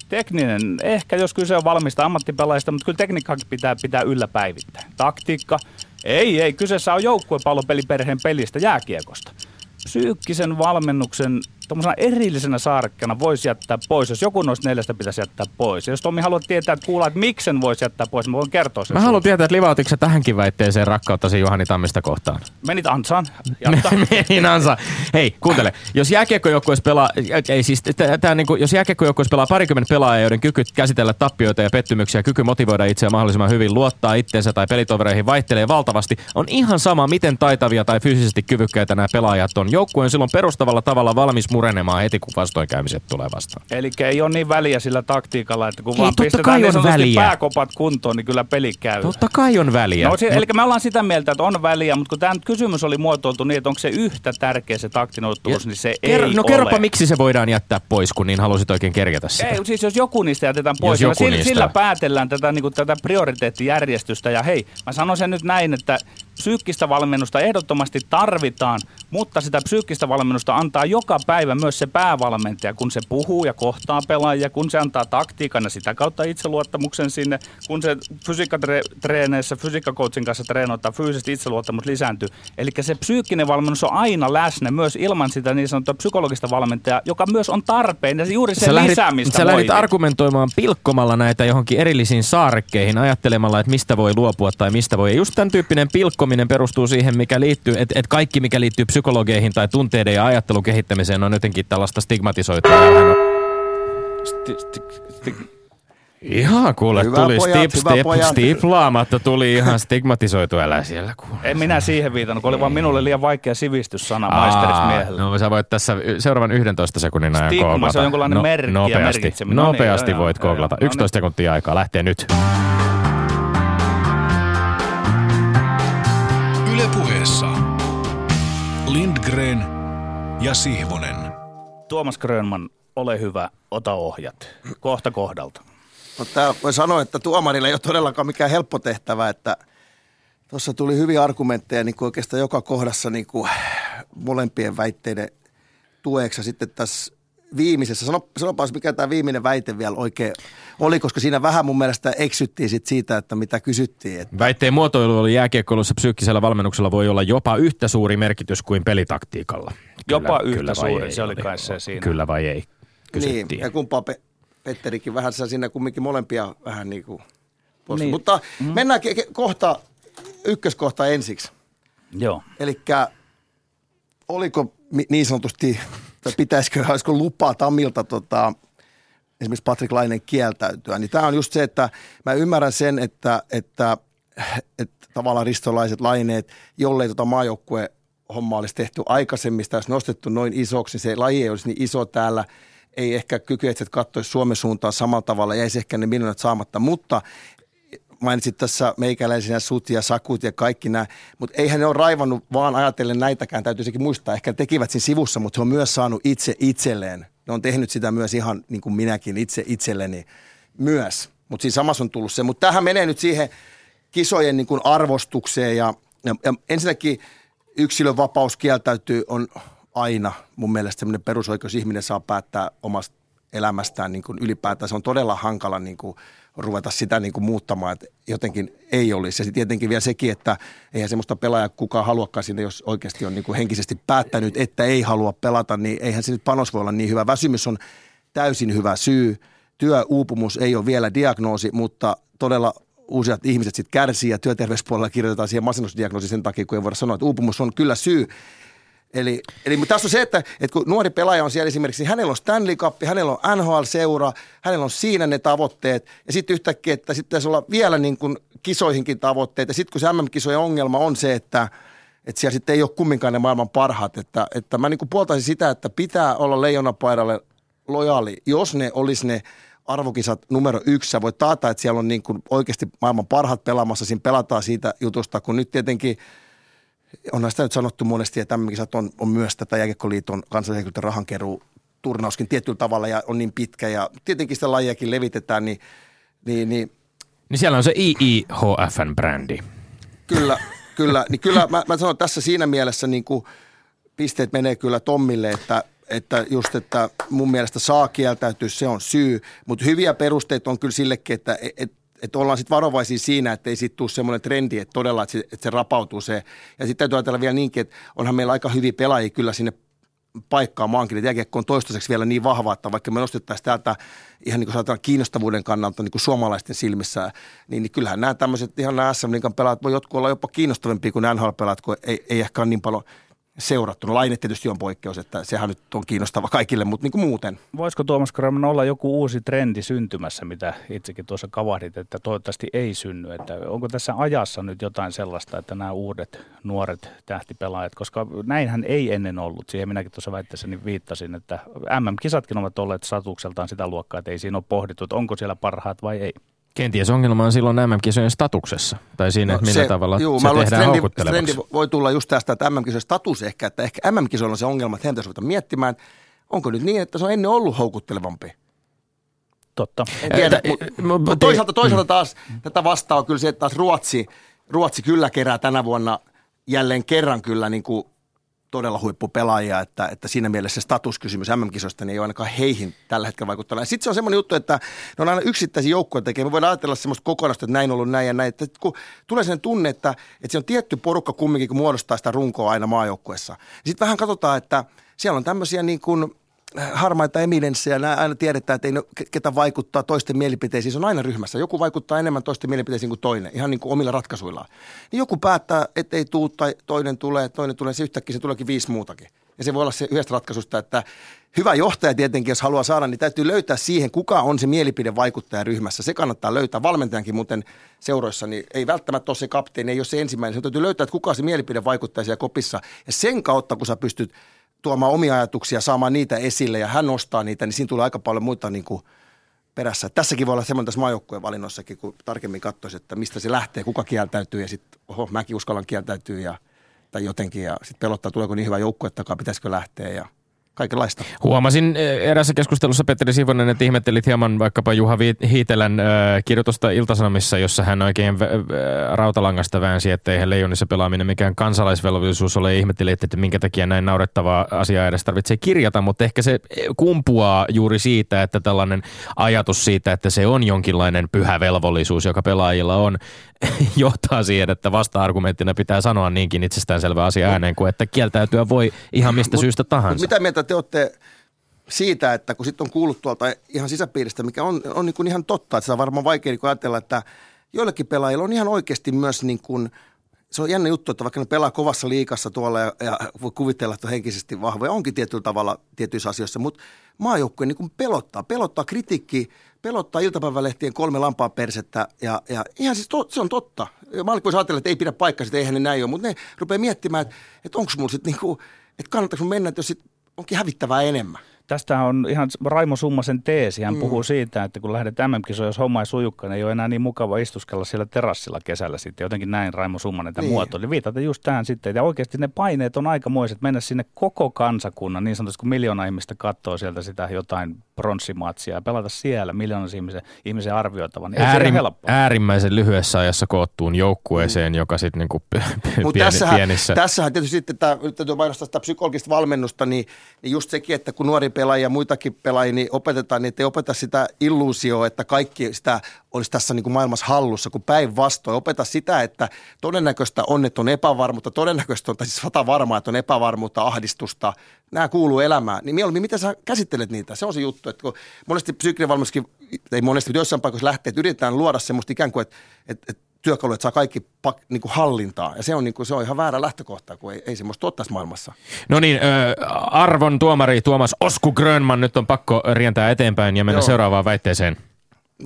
Tekninen, ehkä jos kyse on valmista ammattipelaajista, mutta kyllä tekniikkaakin pitää pitää yllä päivittäin. Taktiikka, ei, ei, kyseessä on joukkuepallopeliperheen pelistä, jääkiekosta. Psyykkisen valmennuksen tuommoisena erillisenä saarekkana voisi jättää pois, jos joku noista neljästä pitäisi jättää pois. Ja jos Tommi haluat tietää, että kuulla, että miksi sen voisi jättää pois, mä voin kertoa sen. Mä haluan tietää, että livautitko tähänkin väitteeseen rakkauttasi Juhani Tammista kohtaan? Menit ansaan. Menin ansa. Hei, kuuntele. Jos jääkiekkojoukkueessa pelaa, ei siis, tää, tää niinku, jos jääkiekkojoukkueessa pelaa parikymmentä pelaajaa, joiden kyky käsitellä tappioita ja pettymyksiä, kyky motivoida itseä mahdollisimman hyvin, luottaa itseensä tai pelitovereihin vaihtelee valtavasti, on ihan sama, miten taitavia tai fyysisesti kyvykkäitä nämä pelaajat on. Joukkue on silloin perustavalla tavalla valmis murenemaan heti, kun vastoinkäymiset tulee vastaan. Eli ei ole niin väliä sillä taktiikalla, että kun Ei, vaan pistetään niin väliä. pääkopat kuntoon, niin kyllä peli käy. Totta kai on väliä. No, eli me ollaan sitä mieltä, että on väliä, mutta kun tämä kysymys oli muotoiltu niin, että onko se yhtä tärkeä se taktinen ulottuvuus, niin se Ker- ei no kerropa, ole. miksi se voidaan jättää pois, kun niin halusit oikein kerjätä sitä. Ei, siis jos joku niistä jätetään pois, Jos niin joku sillä, niistä. sillä päätellään tätä, niin kuin, tätä prioriteettijärjestystä. Ja hei, mä sanon sen nyt näin, että psyykkistä valmennusta ehdottomasti tarvitaan, mutta sitä psyykkistä valmennusta antaa joka päivä myös se päävalmentaja, kun se puhuu ja kohtaa pelaajia, kun se antaa taktiikan ja sitä kautta itseluottamuksen sinne, kun se fysiikkatreeneissä fysiikkakoutsin kanssa treenoittaa fyysisesti itseluottamus lisääntyy. Eli se psyykkinen valmennus on aina läsnä myös ilman sitä niin sanottua psykologista valmentajaa, joka myös on tarpeen ja juuri se sä lähdit, lisäämistä sä lähdit argumentoimaan pilkkomalla näitä johonkin erillisiin saarekkeihin, ajattelemalla, että mistä voi luopua tai mistä voi. Ja just tämän tyyppinen pilkkominen perustuu siihen, mikä liittyy, että, että kaikki mikä liittyy psykologeihin tai tunteiden ja ajattelun kehittämiseen on jotenkin tällaista stigmatisoitua. Sti- sti- sti- Ihan kuule, Hyvä tuli pojat, stip, hyvä stip, pojat. stiplaamatta, tuli ihan stigmatisoitu, älä siellä kuule. En minä siihen viitannut, kun oli vaan minulle liian vaikea sivistyssana maisterismiehelle. no sä voit tässä seuraavan 11 sekunnin ajan Stigma, se on jonkunlainen merkki ja nopeasti. No niin, nopeasti joo, voit joo, googlata. joo, no 11 sekuntia aikaa, lähtee nyt. Ylepuheessa Lindgren ja Sihvonen. Tuomas Grönman, ole hyvä, ota ohjat. Kohta kohdalta. No, tää voi sanoa, että tuomarille ei ole todellakaan mikään helppo tehtävä, että tuossa tuli hyviä argumentteja niin kuin oikeastaan joka kohdassa niin kuin molempien väitteiden tueksi. Ja sitten tässä viimeisessä, sano, sanopas mikä tämä viimeinen väite vielä oikein oli, koska siinä vähän mun mielestä eksyttiin sit siitä, että mitä kysyttiin. Että Väitteen muotoilu oli jääkiekkoilussa psyykkisellä valmennuksella voi olla jopa yhtä suuri merkitys kuin pelitaktiikalla. Jopa yhtä vai suuri, ei se oli kai se siinä. Kyllä vai ei, kysyttiin. niin, ja kumpaa Pe- Petterikin vähän sä siinä kumminkin molempia vähän niin kuin Niin. niin. Mutta mm. mennään ke- kohta, ykköskohta ensiksi. Joo. Eli oliko mi- niin sanotusti, tai pitäisikö, olisiko lupaa Tamilta tota, esimerkiksi Patrick Lainen kieltäytyä, niin tämä on just se, että mä ymmärrän sen, että, että, että tavallaan ristolaiset laineet, jollei tota maajoukkue homma olisi tehty aikaisemmin, sitä olisi nostettu noin isoksi, niin se laji ei olisi niin iso täällä, ei ehkä kykyetset katsoisi Suomen suuntaan samalla tavalla, jäisi ehkä ne miljoonat saamatta, mutta mainitsit tässä meikäläisinä sut ja sakut ja kaikki nämä, mutta eihän ne ole raivannut vaan ajatellen näitäkään, täytyy sekin muistaa, ehkä tekivät siinä sivussa, mutta he on myös saanut itse itselleen. Ne on tehnyt sitä myös ihan niin kuin minäkin itse itselleni myös, mutta siinä samassa on tullut se. Mutta tähän menee nyt siihen kisojen niin kuin arvostukseen ja, ja, ja ensinnäkin yksilön vapaus kieltäytyy on aina mun mielestä semmoinen perusoikeus, ihminen saa päättää omasta elämästään niin kuin ylipäätään. Se on todella hankala niin kuin ruveta sitä niin kuin muuttamaan, että jotenkin ei olisi. Ja tietenkin vielä sekin, että eihän semmoista pelaajaa kukaan haluakaan sinne, jos oikeasti on niin kuin henkisesti päättänyt, että ei halua pelata, niin eihän se nyt panos voi olla niin hyvä. Väsymys on täysin hyvä syy. Työuupumus ei ole vielä diagnoosi, mutta todella useat ihmiset sitten kärsii ja työterveyspuolella kirjoitetaan siihen masennusdiagnoosi sen takia, kun ei voida sanoa, että uupumus on kyllä syy. Eli, eli mutta tässä on se, että, että kun nuori pelaaja on siellä esimerkiksi, hänellä on Stanley Cup, hänellä on NHL-seura, hänellä on siinä ne tavoitteet, ja sitten yhtäkkiä, että sitten pitäisi olla vielä niin kuin kisoihinkin ja sitten kun se MM-kisojen ongelma on se, että, että siellä sitten ei ole kumminkaan ne maailman parhaat, että, että mä niin kuin puoltaisin sitä, että pitää olla leijonapaidalle lojaali, jos ne olisi ne arvokisat numero yksi, sä voit taata, että siellä on niin kuin oikeasti maailman parhaat pelaamassa, siinä pelataan siitä jutusta, kun nyt tietenkin onhan sitä nyt sanottu monesti, että MM-kisat on, on myös tätä Jääkiekkoliiton kansallisen rahankeruu turnauskin tietyllä tavalla ja on niin pitkä ja tietenkin sitä lajiakin levitetään, niin, niin, niin Niin siellä on se IIHFn brändi. kyllä, kyllä, niin kyllä mä, mä sanon tässä siinä mielessä niin kuin pisteet menee kyllä Tommille, että, että just, että mun mielestä saa kieltäytyä, se on syy, mutta hyviä perusteita on kyllä sillekin, että et, että ollaan sitten varovaisia siinä, että ei siitä tule semmoinen trendi, että todella, että se, että se rapautuu se. Ja sitten täytyy ajatella vielä niinkin, että onhan meillä aika hyviä pelaajia kyllä sinne paikkaa maankin. Jääkiekko on toistaiseksi vielä niin vahva, että vaikka me nostettaisiin täältä ihan niin kuin sanotaan kiinnostavuuden kannalta niin kuin suomalaisten silmissä, niin, niin kyllähän nämä tämmöiset ihan nämä SM Liigan pelaat voi jotkut olla jopa kiinnostavimpia kuin NHL-pelaat, kun ei, ei ehkä ole niin paljon seurattu. No Laine tietysti on poikkeus, että sehän nyt on kiinnostava kaikille, mutta niin kuin muuten. Voisiko Tuomas Kramen olla joku uusi trendi syntymässä, mitä itsekin tuossa kavahdit, että toivottavasti ei synny? Että onko tässä ajassa nyt jotain sellaista, että nämä uudet nuoret tähtipelaajat, koska näinhän ei ennen ollut. Siihen minäkin tuossa väitteessäni viittasin, että MM-kisatkin ovat olleet statukseltaan sitä luokkaa, että ei siinä ole pohdittu, että onko siellä parhaat vai ei. Kenties ongelma on silloin MM-kisojen statuksessa, tai siinä, no, että millä se, tavalla juu, se mä tehdään trendi, houkuttelevaksi. trendi voi tulla just tästä, että MM-kisojen status ehkä, että ehkä MM-kisoilla on se ongelma, että heidän pitäisi ruveta miettimään, onko nyt niin, että se on ennen ollut houkuttelevampi. Totta. En tiedä, Ää, mutta mu- mu- mut toisaalta, toisaalta taas tätä vastaa kyllä se, että taas Ruotsi, Ruotsi kyllä kerää tänä vuonna jälleen kerran kyllä niin kuin todella huippupelaajia, että, että siinä mielessä se statuskysymys MM-kisoista niin ei ole ainakaan heihin tällä hetkellä vaikuttanut. Sitten se on semmoinen juttu, että ne on aina yksittäisiä joukkoja tekee. Me voidaan ajatella semmoista kokonaista, että näin on ollut näin ja näin. Että kun tulee sen tunne, että, että se on tietty porukka kumminkin, kun muodostaa sitä runkoa aina maajoukkuessa. Sitten vähän katsotaan, että siellä on tämmöisiä niin kuin harmaita eminenssejä, aina tiedetään, että ei ne, ke- ketä vaikuttaa toisten mielipiteisiin. Se on aina ryhmässä. Joku vaikuttaa enemmän toisten mielipiteisiin kuin toinen, ihan niin kuin omilla ratkaisuillaan. Niin joku päättää, että ei tuu tai toinen tulee, toinen tulee, se yhtäkkiä se tuleekin viisi muutakin. Ja se voi olla se yhdestä ratkaisusta, että hyvä johtaja tietenkin, jos haluaa saada, niin täytyy löytää siihen, kuka on se mielipidevaikuttaja ryhmässä. Se kannattaa löytää. Valmentajankin muuten seuroissa, niin ei välttämättä ole se kapteeni, ei ole se ensimmäinen. Se täytyy löytää, että kuka on se mielipidevaikuttaja siellä kopissa. Ja sen kautta, kun sä pystyt tuomaan omia ajatuksia, saamaan niitä esille ja hän nostaa niitä, niin siinä tulee aika paljon muita niin kuin perässä. Tässäkin voi olla semmoinen tässä maajoukkueen valinnossakin, kun tarkemmin katsoisi, että mistä se lähtee, kuka kieltäytyy ja sitten, oho, mäkin uskallan kieltäytyä ja, tai jotenkin ja sitten pelottaa, tuleeko niin hyvä joukkue takaa, pitäisikö lähteä ja kaikenlaista. Huomasin erässä keskustelussa Petteri Sivonen, että ihmettelit hieman vaikkapa Juha Hiitelän kirjoitusta Iltasanomissa, jossa hän oikein rautalangasta väänsi, että eihän leijonissa pelaaminen mikään kansalaisvelvollisuus ole. Ihmetteli, että minkä takia näin naurettavaa asiaa edes tarvitsee kirjata, mutta ehkä se kumpuaa juuri siitä, että tällainen ajatus siitä, että se on jonkinlainen pyhä velvollisuus, joka pelaajilla on, johtaa siihen, että vasta-argumenttina pitää sanoa niinkin itsestäänselvä asia ääneen kuin, että kieltäytyä voi ihan mistä Mut- syystä tahansa. Mutta mitä mieltä te olette siitä, että kun sitten on kuullut tuolta ihan sisäpiiristä, mikä on, on niin kuin ihan totta, että se on varmaan vaikea niin ajatella, että joillekin pelaajilla on ihan oikeasti myös niin kuin, se on jännä juttu, että vaikka ne pelaa kovassa liikassa tuolla ja, ja voi kuvitella, että on henkisesti vahvoja, onkin tietyllä tavalla tietyissä asioissa, mutta maajoukkue niin pelottaa, pelottaa kritiikki, pelottaa iltapäivälehtien kolme lampaa persettä ja, ja ihan siis to, se on totta. Maallik voisi ajatella, että ei pidä paikkaa, että eihän ne näin ole, mutta ne rupeaa miettimään, että, että onko mulla sitten niin kuin, että kannattaako mennä, että jos sit onkin hävittävää enemmän. Tästä on ihan Raimo Summasen teesi. Hän mm. puhuu siitä, että kun lähdet MM-kisoon, jos homma ei sujukkaan, niin ei ole enää niin mukava istuskella siellä terassilla kesällä sitten. Jotenkin näin Raimo Summanen tämän Niin. niin. muotoili. Viitata just tähän sitten. Ja oikeasti ne paineet on aikamoiset mennä sinne koko kansakunnan, niin sanotusti kun miljoona ihmistä katsoo sieltä sitä jotain pronssimatsia ja pelata siellä miljoona ihmisen, ihmisen arvioitavan. Niin Äärim, äärimmäisen lyhyessä ajassa koottuun joukkueeseen, joka sitten niinku p- p- Mutta pieni, tässähän, pienissä... tässähän tietysti sitten, tämä, nyt täytyy mainostaa sitä psykologista valmennusta, niin, niin just sekin, että kun nuori pelaaja ja muitakin pelaajia, niin opetetaan, niin ei opeta sitä illuusioa, että kaikki sitä olisi tässä niin kuin maailmassa hallussa, kun päinvastoin. Opeta sitä, että todennäköistä on, että on epävarmuutta, todennäköistä on, tai siis sata varmaa, että on epävarmuutta, ahdistusta, nämä kuuluu elämään, niin mieluummin miten sä käsittelet niitä, se on se juttu, että kun monesti psyykkinen valmennuskin, ei monesti, mutta jossain paikoissa lähtee, että yritetään luoda semmoista ikään kuin, että, että, että työkalu, että saa kaikki pak, niin kuin hallintaa. Ja se on, niin kuin, se on ihan väärä lähtökohta, kun ei, ei semmoista ole tässä maailmassa. No niin, ö, arvon tuomari Tuomas Osku Grönman, nyt on pakko rientää eteenpäin ja mennä Joo. seuraavaan väitteeseen.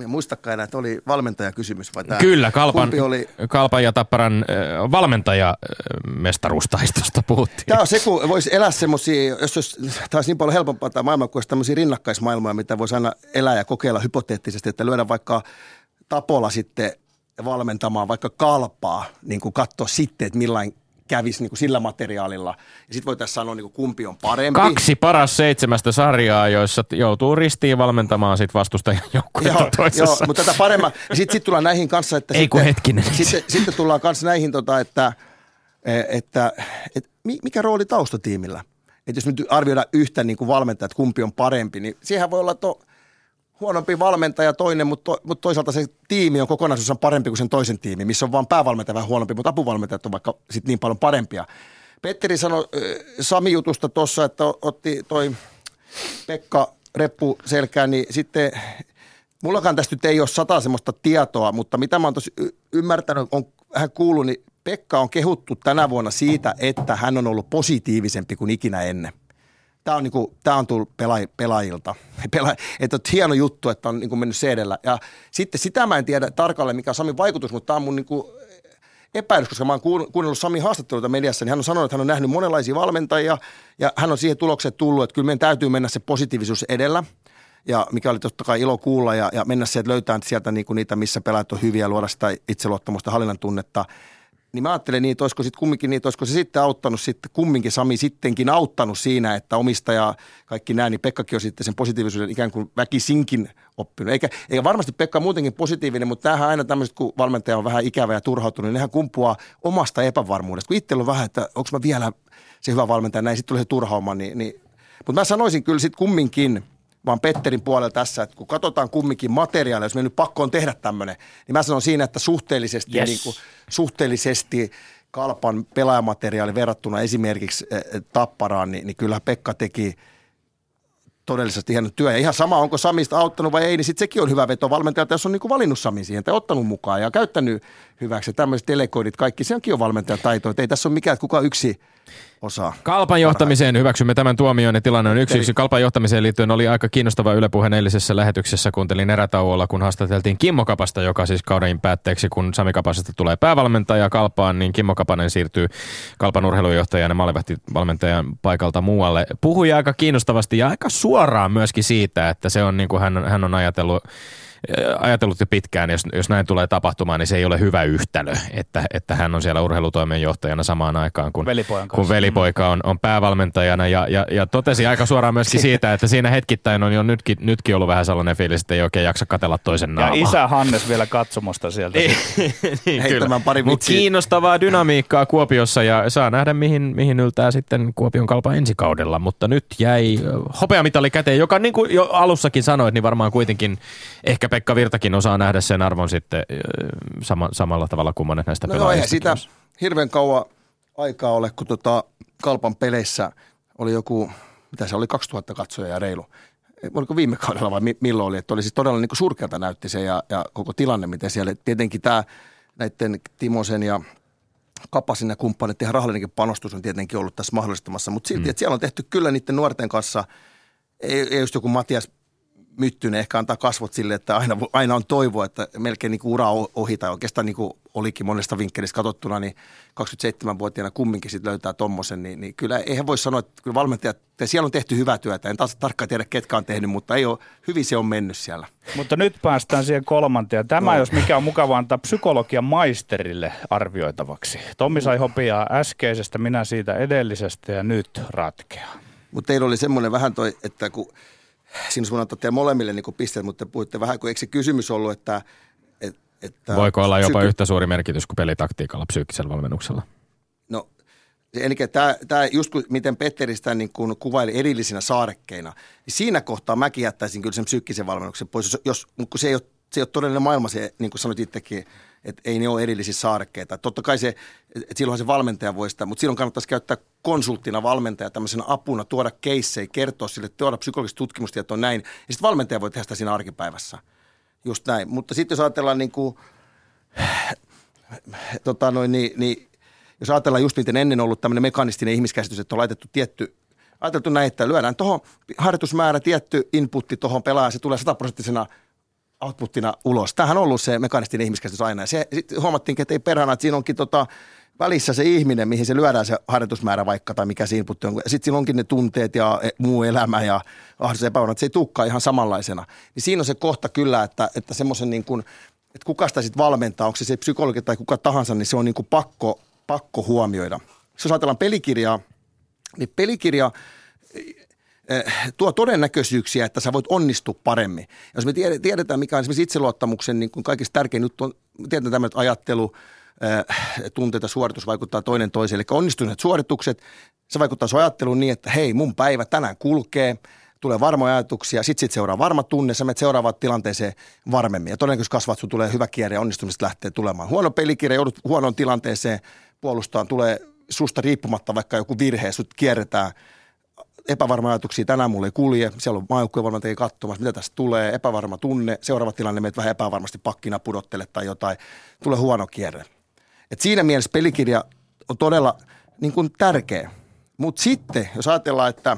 En muistakaan enää, että oli valmentajakysymys vai tämä? Kyllä, Kalpan, Kumpi oli? Kalpan ja Tapparan ö, valmentaja ö, mestaruustaistosta puhuttiin. Tämä on se, kun voisi elää semmoisia, jos, jos tämä olisi niin paljon helpompaa tämä maailma, kuin olisi tämmöisiä rinnakkaismaailmoja, mitä voisi aina elää ja kokeilla hypoteettisesti, että lyödä vaikka Tapola sitten valmentamaan vaikka kalpaa, niin kuin katsoa sitten, että millain kävisi niin kuin sillä materiaalilla. Ja sitten voitaisiin sanoa, niin kuin kumpi on parempi. Kaksi paras seitsemästä sarjaa, joissa joutuu ristiin valmentamaan sit vastustajan joukkuetta Joo, toisessa. joo, mutta tätä paremmin. Sitten sit tullaan näihin kanssa, että... Ei kun sitten, hetkinen. Sitten, sitten tullaan kanssa näihin, tota, että, että, että mi- mikä rooli taustatiimillä? Että jos nyt arvioidaan yhtä niin kuin valmentajat, että kumpi on parempi, niin siihen voi olla, että huonompi valmentaja toinen, mutta, to, mutta toisaalta se tiimi on kokonaisuudessaan parempi kuin sen toisen tiimi, missä on vaan päävalmentaja vähän huonompi, mutta apuvalmentajat on vaikka sitten niin paljon parempia. Petteri sanoi ö, Sami-jutusta tuossa, että otti toi Pekka reppu selkään, niin sitten mullakaan tästä nyt ei ole sata semmoista tietoa, mutta mitä mä oon y- ymmärtänyt, on vähän kuullut, niin Pekka on kehuttu tänä vuonna siitä, että hän on ollut positiivisempi kuin ikinä ennen. Tämä on, niinku, tää on tullut pelaa- pelaajilta. Pela- että on hieno juttu, että on niinku mennyt se edellä. Ja sitten sitä mä en tiedä tarkalleen, mikä on Samin vaikutus, mutta tämä on mun niinku epäilys, koska mä oon kuun- kuunnellut Samin haastatteluita mediassa, niin hän on sanonut, että hän on nähnyt monenlaisia valmentajia ja hän on siihen tulokseen tullut, että kyllä meidän täytyy mennä se positiivisuus edellä. Ja mikä oli totta kai ilo kuulla ja, ja mennä sieltä löytää sieltä niinku niitä, missä pelaajat on hyviä, luoda sitä itseluottamusta, hallinnan tunnetta. Niin mä ajattelin niin, että olisiko sitten kumminkin niin, että olisiko se sitten auttanut sitten, kumminkin Sami sittenkin auttanut siinä, että omistaja kaikki nämä, niin Pekkakin on sitten sen positiivisuuden ikään kuin väkisinkin oppinut. Eikä, eikä varmasti Pekka muutenkin positiivinen, mutta tämähän aina tämmöiset, kun valmentaja on vähän ikävä ja turhautunut, niin nehän kumpuaa omasta epävarmuudesta. Kun itsellä on vähän, että onko mä vielä se hyvä valmentaja, näin sitten tulee se turhauma, niin, niin mutta mä sanoisin kyllä sitten kumminkin, vaan Petterin puolella tässä, että kun katsotaan kumminkin materiaalia, jos me nyt pakko on tehdä tämmöinen, niin mä sanon siinä, että suhteellisesti, Yes. niin kuin, suhteellisesti kalpan pelaajamateriaali verrattuna esimerkiksi eh, eh, Tapparaan, niin, niin kyllä Pekka teki todellisesti hieno työ. Ja ihan sama, onko Samista auttanut vai ei, niin sitten sekin on hyvä veto valmentajalta, jos on niin kuin valinnut Samin siihen tai ottanut mukaan ja käyttänyt hyväksi. Tämmöiset delegoidit kaikki, se onkin jo valmentajan taito. Että ei tässä ole mikään, että kuka yksi osaa. Kalpan johtamiseen hyväksymme tämän tuomion ja tilanne on yksi, yksi. Kalpan johtamiseen liittyen oli aika kiinnostava Yle Puheen eilisessä lähetyksessä. Kuuntelin erätauolla, kun haastateltiin Kimmo Kapasta, joka siis kauden päätteeksi, kun Sami Kapasesta tulee päävalmentaja Kalpaan, niin Kimmo Kapanen siirtyy Kalpan urheilujohtajan ja maalivahtivalmentajan paikalta muualle. Puhui aika kiinnostavasti ja aika suoraan myöskin siitä, että se on niin kuin hän, hän on ajatellut ajatellut jo pitkään, jos, jos näin tulee tapahtumaan, niin se ei ole hyvä yhtälö, että, että hän on siellä urheilutoimenjohtajana samaan aikaan, kun, Velipojan kanssa. kun velipoika on, on päävalmentajana ja, ja, ja totesi aika suoraan myöskin siitä, että siinä hetkittäin on jo nytkin, nytkin ollut vähän sellainen fiilis, että ei oikein jaksa katella toisen Ja naamaa. isä Hannes vielä katsomosta sieltä. niin, Heittämään pari Mut vitsiä. kiinnostavaa dynamiikkaa Kuopiossa ja saa nähdä, mihin, mihin yltää sitten Kuopion kalpa ensi kaudella. Mutta nyt jäi hopeamitali käteen, joka niin kuin jo alussakin sanoit, niin varmaan kuitenkin ehkä Pekka Virtakin osaa nähdä sen arvon sitten sama, samalla tavalla kuin monet näistä No eihän pelaajistakin. sitä hirveän kauan aikaa ole, kun tota Kalpan peleissä oli joku, mitä se oli, 2000 katsoja ja reilu. Oliko viime kaudella vai mi- milloin oli, että oli siis todella niin kuin surkealta näytti se ja, ja koko tilanne, miten siellä, tietenkin tämä näiden Timosen ja Kapasin ja kumppanit ihan rahallinenkin panostus on tietenkin ollut tässä mahdollistamassa, mutta silti, mm. että siellä on tehty kyllä niiden nuorten kanssa, ei, ei just joku Matias Myttynen ehkä antaa kasvot sille, että aina, aina on toivoa, että melkein niin ura ohi tai oikeastaan niin kuin olikin monesta vinkkelistä katsottuna, niin 27-vuotiaana kumminkin sit löytää tommosen, niin, niin kyllä eihän voi sanoa, että kyllä valmentajat, että siellä on tehty hyvää työtä, en taas tarkkaan tiedä ketkä on tehnyt, mutta ei ole, hyvin se on mennyt siellä. Mutta nyt päästään siihen kolmanteen. Tämä, No. jos mikä on mukava antaa psykologian maisterille arvioitavaksi. Tommi sai hopiaa äskeisestä, minä siitä edellisestä ja nyt ratkeaa. Mutta teillä oli semmoinen vähän toi, että kun siinä sun antaa teille molemmille niin pisteet, mutta te puhuitte vähän, kun eikö se kysymys ollut, että, et, että Voiko olla jopa psyky- yhtä suuri merkitys kuin pelitaktiikalla psyykkisellä valmennuksella? No, eli tämä, tämä just kun, miten Petteri sitä niin kuin kuvaili erillisinä saarekkeina, niin siinä kohtaa mäkin jättäisin kyllä sen psyykkisen valmennuksen pois, jos, jos kun se ei ole, se ei ole todellinen maailma, se, niin kuin sanoit itsekin, että ei ne ole erillisiä saarekkeita. Totta kai se, että silloinhan se valmentaja voi sitä, mutta silloin kannattaisi käyttää konsulttina valmentaja tämmöisenä apuna, tuoda keissejä, kertoa sille, tuoda psykologista tutkimustietoa näin, ja sitten valmentaja voi tehdä sitä siinä arkipäivässä. Just näin. Mutta sitten jos ajatellaan niin kuin, tota noin, niin, niin jos ajatellaan just miten ennen ollut tämmöinen mekanistinen ihmiskäsitys, että on laitettu tietty, ajateltu näin, että lyödään tuohon harjoitusmäärä, tietty inputti tuohon pelaamaan, se tulee sataprosenttisena outputtina ulos. Tämähän on ollut se mekanistinen ihmiskäsitys aina. Ja se, sitten huomattiin, että ei perhana, että siinä onkin tota, välissä se ihminen, mihin se lyödään se harjoitusmäärä vaikka tai mikä se inputti on. Sitten siinä onkin ne tunteet ja e- muu elämä ja ahdus ja että se ei tukkaa ihan samanlaisena. Niin siinä on se kohta kyllä, että, että semmoisen niin kuin, että kuka sitä sitten valmentaa, onko se se psykologi tai kuka tahansa, niin se on niin kuin pakko, pakko huomioida. Jos ajatellaan pelikirjaa, niin pelikirja tuo todennäköisyyksiä, että sä voit onnistua paremmin. Jos me tiede- tiedetään, mikä on esimerkiksi itseluottamuksen niin kuin kaikista tärkein juttu, on tiedetään tämmöinen ajattelu, eh, tunteet ja suoritus vaikuttaa toinen toiseen. Eli onnistuneet suoritukset, se vaikuttaa sun ajatteluun niin, että hei, mun päivä tänään kulkee, tulee varmoja ajatuksia, sitten sit seuraa varma tunne, sä menet seuraavaan tilanteeseen varmemmin. Ja todennäköisesti kasvat, sun tulee hyvä kierre ja onnistumisesta lähtee tulemaan. Huono pelikirja, joudut huonoon tilanteeseen puolustaan, tulee susta riippumatta vaikka joku virhe, sut kierretään epävarma ajatuksia, tänään mulle ei kulje, siellä on maajoukkuevalmentajia katsomassa, mitä tästä tulee, epävarma tunne, seuraava tilanne meitä vähän epävarmasti pakkina pudottele tai jotain, tulee huono kierre. Et siinä mielessä pelikirja on todella niin kuin tärkeä. Mutta sitten, jos ajatellaan, että,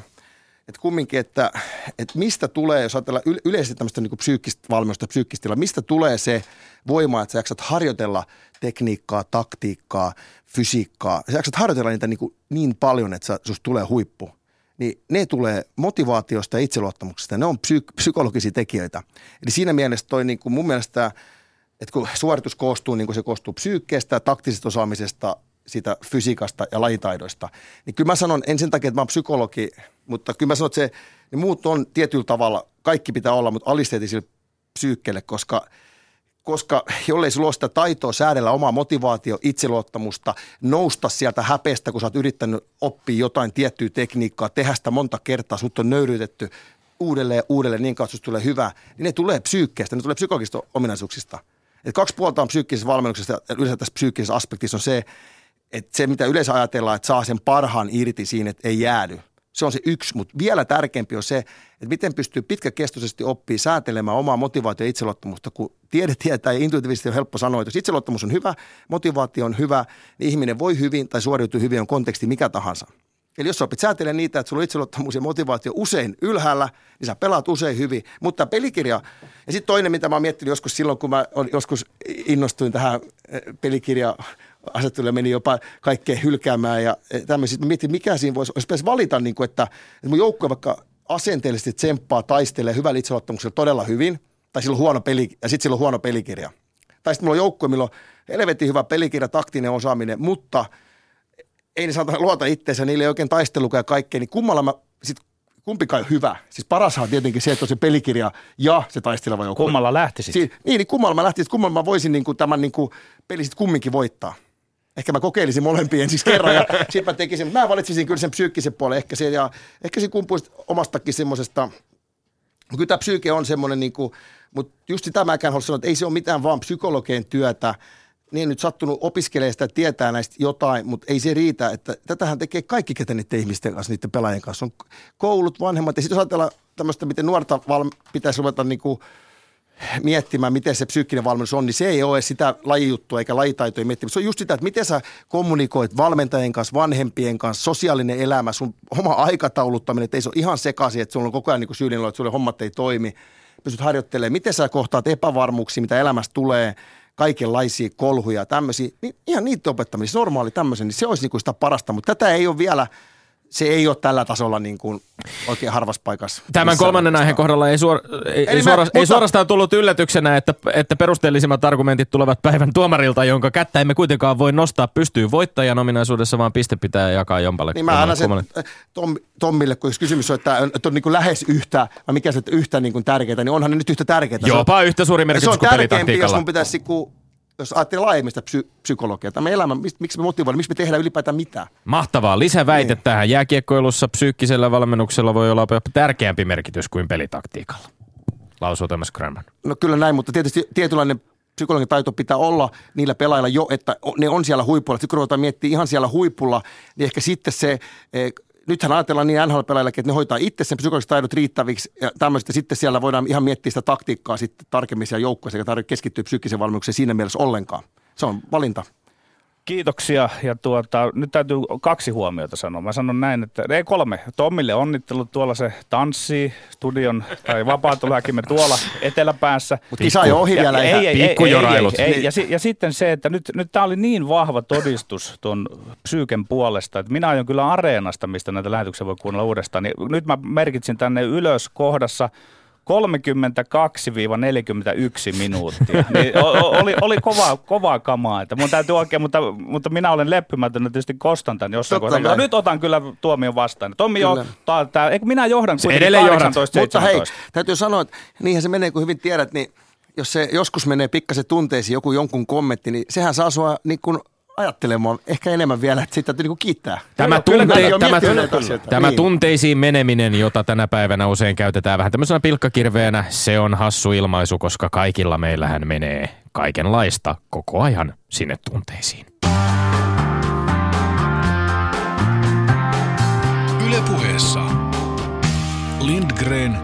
että kumminkin, että, että mistä tulee, jos ajatellaan yle- yleisesti tämmöistä niin psyykkistä valmiusta, psyykkistä mistä tulee se voima, että sä jaksat harjoitella tekniikkaa, taktiikkaa, fysiikkaa. Sä jaksat harjoitella niitä niin, kuin niin paljon, että sä, susta tulee huippu. Niin ne tulee motivaatiosta ja itseluottamuksesta. Ne on psyk- psykologisia tekijöitä. Eli siinä mielessä toi niin kuin mun mielestä, että kun suoritus koostuu, niin kuin se koostuu psyykkeestä, taktisesta osaamisesta, siitä fysiikasta ja lajitaidoista, niin kyllä mä sanon, en sen takia, että mä oon psykologi, mutta kyllä mä sanon, että se, niin muut on tietyllä tavalla, kaikki pitää olla, mutta alisteetisille psyykkeelle, koska, koska jollei sulla ole sitä taitoa säädellä omaa motivaatio, itseluottamusta, nousta sieltä häpeästä, kun sä oot yrittänyt oppia jotain tiettyä tekniikkaa, tehdä sitä monta kertaa, sut on nöyryytetty uudelleen uudelleen niin kauan, tulee hyvä, niin ne tulee psyykkeestä, ne tulee psykologisista ominaisuuksista. Et kaksi puolta on psyykkisessä valmennuksessa ja yleensä tässä psyykkisessä aspektissa on se, että se mitä yleensä ajatellaan, että saa sen parhaan irti siinä, että ei jäädy. Se on se yksi, mutta vielä tärkeämpi on se, että miten pystyy pitkäkestoisesti oppii säätelemään omaa motivaatio- ja itseluottamusta, kun tiede tietää ja intuitiivisesti on helppo sanoa, että jos itseluottamus on hyvä, motivaatio on hyvä, niin ihminen voi hyvin tai suoriutuu hyvin, on konteksti mikä tahansa. Eli jos sä opit säätelemään niitä, että sulla on itseluottamus ja motivaatio usein ylhäällä, niin sä pelaat usein hyvin. Mutta pelikirja, ja sitten toinen, mitä mä oon miettinyt joskus silloin, kun mä joskus innostuin tähän eh, pelikirja asettelulle meni jopa kaikkea hylkäämään ja tämmöisiä. Mä mietin, mikä siinä voisi, jos pitäisi valita, niin kuin, että, että mun joukkue vaikka asenteellisesti tsemppaa, taistelee hyvällä itseluottamuksella todella hyvin, tai sillä on huono peli, ja sitten sillä on huono pelikirja. Tai sitten mulla on joukkue, millä on helvetin hyvä pelikirja, taktinen osaaminen, mutta ei ne saata luota itseensä, niillä ei oikein taistelukaan ja kaikkea, niin kummalla mä sit kumpikaan hyvä. Siis parashan on tietenkin se, että on se pelikirja ja se taisteleva joukkue. Kummalla lähtisit? Si- niin, niin kummalla mä lähtisin, kummalla mä voisin niin kuin, tämän niin kuin, peli sitten kumminkin voittaa. Ehkä mä kokeilisin molempia ensin kerran ja sitten mä tekisin, mutta mä valitsisin kyllä sen psyykkisen puolen ehkä se, ja ehkä se kumpuisi omastakin semmoisesta, kyllä tämä psyyke on semmoinen, niin kuin, mutta just sitä mäkään haluan sanoa, että ei se ole mitään vaan psykologien työtä, niin nyt sattunut opiskelemaan sitä, tietää näistä jotain, mutta ei se riitä, että tätähän tekee kaikki, ketä niiden ihmisten kanssa, niiden pelaajien kanssa. On koulut, vanhemmat ja sitten jos ajatellaan tämmöistä, miten nuorta val- pitäisi ruveta niin kuin miettimään, miten se psyykkinen valmennus on, niin se ei ole sitä lajijuttua eikä lajitaitoja miettimään. Se on just sitä, että miten sä kommunikoit valmentajien kanssa, vanhempien kanssa, sosiaalinen elämä, sun oma aikatauluttaminen, että ei se ole ihan sekaisin, että sulla on koko ajan niin syylinen että sulle hommat ei toimi. Pystyt harjoittelemaan, miten sä kohtaat epävarmuuksia, mitä elämästä tulee, kaikenlaisia kolhuja ja tämmöisiä, niin ihan niitä opettaminen, se normaali tämmöisen, niin se olisi niin kuin sitä parasta, mutta tätä ei ole vielä, se ei ole tällä tasolla niin kuin oikein harvassa paikassa. Tämän kolmannen oikeastaan. aiheen kohdalla ei, suor, ei, Eli ei, mä- suora, mutta- ei suorastaan tullut yllätyksenä, että, että perusteellisimmat argumentit tulevat päivän tuomarilta, jonka kättä emme kuitenkaan voi nostaa pystyyn voittajan ominaisuudessa, vaan piste pitää jakaa jompalle. Niin mä annan sen äh, Tom, Tommille, kun kysymys on, että on, että on niin kuin lähes yhtä, vai mikä se, että yhtä niin kuin tärkeää, niin onhan ne nyt yhtä tärkeää. Se on- Jopa yhtä suuri se merkitys on kuin tärkeämpi, jos mun pitäisi, kun, jos ajattelee laajemmin sitä psy- psykologiaa, tämä elämä, miksi me motivoidaan, miksi me tehdään ylipäätään mitä. Mahtavaa. Lisäväite Niin. tähän. Jääkiekkoilussa psyykkisellä valmennuksella voi olla jopa tärkeämpi merkitys kuin pelitaktiikalla. Lausuu Thomas Granman. No kyllä näin, mutta tietysti tietynlainen psykologinen taito pitää olla niillä pelaajilla jo, että ne on siellä huipulla. Sitten kun ruvetaan miettimään ihan siellä huipulla, niin ehkä sitten se, eh, nythän ajatellaan niin NHL-pelaajillakin, että ne hoitaa itse sen psykologiset taidot riittäviksi ja tämmöistä. Sitten siellä voidaan ihan miettiä sitä taktiikkaa sitten tarkemmin siellä joukkueessa, eikä tarvitse keskittyä psyykkiseen valmennukseen siinä mielessä ollenkaan. Se on valinta. Kiitoksia ja tuota, nyt täytyy kaksi huomiota sanoa. Mä sanon näin, että ei kolme. Tommille onnittelut tuolla se tanssii studion tai vapaatulääkimme tuolla eteläpäässä. Mutta kisa on jo ohi vielä. ja ei, ei, ei, Pikkujorailut. ei, ei, Niin. ja, si, ja sitten se, että nyt, nyt tämä oli niin vahva todistus tuon psyyken puolesta, että minä aion kyllä Areenasta, mistä näitä lähetyksiä voi kuunnella uudestaan, niin nyt mä merkitsin tänne ylös kohdassa 32-41 minuuttia. Niin oli, oli kovaa, kovaa kamaa. Että mun täytyy oikein, mutta, mutta minä olen leppymätön ja tietysti kostan tämän jossain Totta kohtaa. No, nyt otan kyllä tuomion vastaan. Tommi jo, tää, tää, eikö minä johdan Se kuitenkin edelleen johdat. 18, Mutta hei, 17. täytyy sanoa, että niinhän se menee, kun hyvin tiedät, niin jos se joskus menee pikkasen tunteisiin joku jonkun kommentti, niin sehän saa sua niin kuin ajattelemaan ehkä enemmän vielä, että sitä niin kiittää. Tämä, tunte, tämä, tunte, tämä niin. tunteisiin meneminen, jota tänä päivänä usein käytetään vähän tämmöisenä pilkkakirveenä, se on hassu ilmaisu, koska kaikilla meillähän menee kaikenlaista koko ajan sinne tunteisiin. Ylepuheessa Lindgren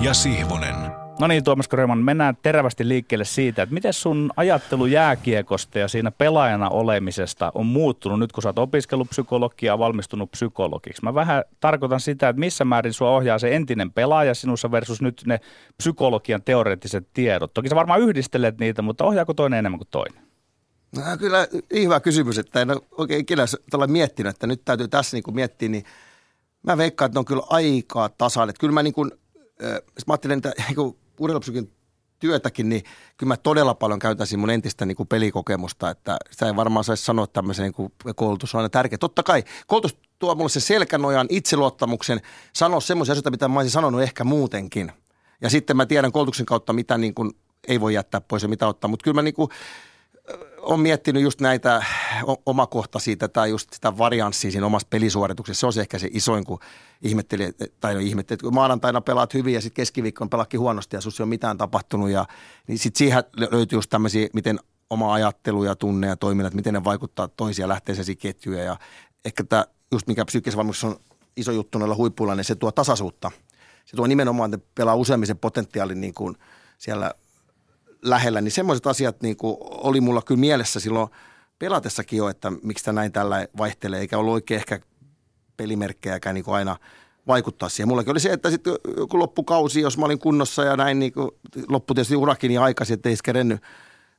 ja Sihvonen. No niin, Tuomas Korjaman, mennään terävästi liikkeelle siitä, että miten sun ajattelu jääkiekosta ja siinä pelaajana olemisesta on muuttunut nyt, kun sä oot opiskellut psykologiaa ja valmistunut psykologiksi. Mä vähän tarkoitan sitä, että missä määrin sua ohjaa se entinen pelaaja sinussa versus nyt ne psykologian teoreettiset tiedot. Toki sä varmaan yhdistelet niitä, mutta ohjaako toinen enemmän kuin toinen? No, kyllä hyvä kysymys, että en ole oikein ikinä miettinyt, että nyt täytyy tässä niin kuin miettiä, niin mä veikkaan, että on kyllä aika tasan. Että kyllä mä niin kuin, mä ajattelen, että niin urheilupsykin työtäkin, niin kyllä mä todella paljon käytäisin mun entistä niin kuin pelikokemusta, että sitä ei varmaan saisi sanoa tämmöiseen, kun koulutus on aina tärkeä. Totta kai koulutus tuo mulle se selkänojan, itseluottamuksen, sanoa semmoisia asioita, mitä mä olisin sanonut ehkä muutenkin. Ja sitten mä tiedän koulutuksen kautta, mitä niin kuin ei voi jättää pois ja mitä ottaa, mutta kyllä mä niin kuin, olen miettinyt just näitä omakohtaisia tai just sitä varianssia siinä omassa pelisuorituksessa. Se on se ehkä se isoin, kun ihmetteli, tai no ihmetteli, että kun maanantaina pelaat hyvin ja sitten keskiviikkoon pelakki huonosti ja sinussa ei ole mitään tapahtunut. Ja, niin sitten siihen löytyy just tämmöisiä, miten oma ajattelu ja tunne ja toiminnat, miten ne vaikuttaa toisia lähteisiä ketjuja. Ja ehkä tämä just mikä psyykkisessä on iso juttu noilla huipuilla, niin se tuo tasaisuutta. Se tuo nimenomaan, että pelaa useammin potentiaalin niin kuin siellä lähellä, niin semmoiset asiat niin kuin oli mulla kyllä mielessä silloin pelatessakin jo, että miksi tämä näin tällä vaihtelee, eikä ollut oikein ehkä pelimerkkejäkään niin kuin aina vaikuttaa siihen. Mullakin oli se, että sitten kun loppukausi, jos mä olin kunnossa ja näin, niin loppu tietysti urakin niin aikaisin, että ei kerennyt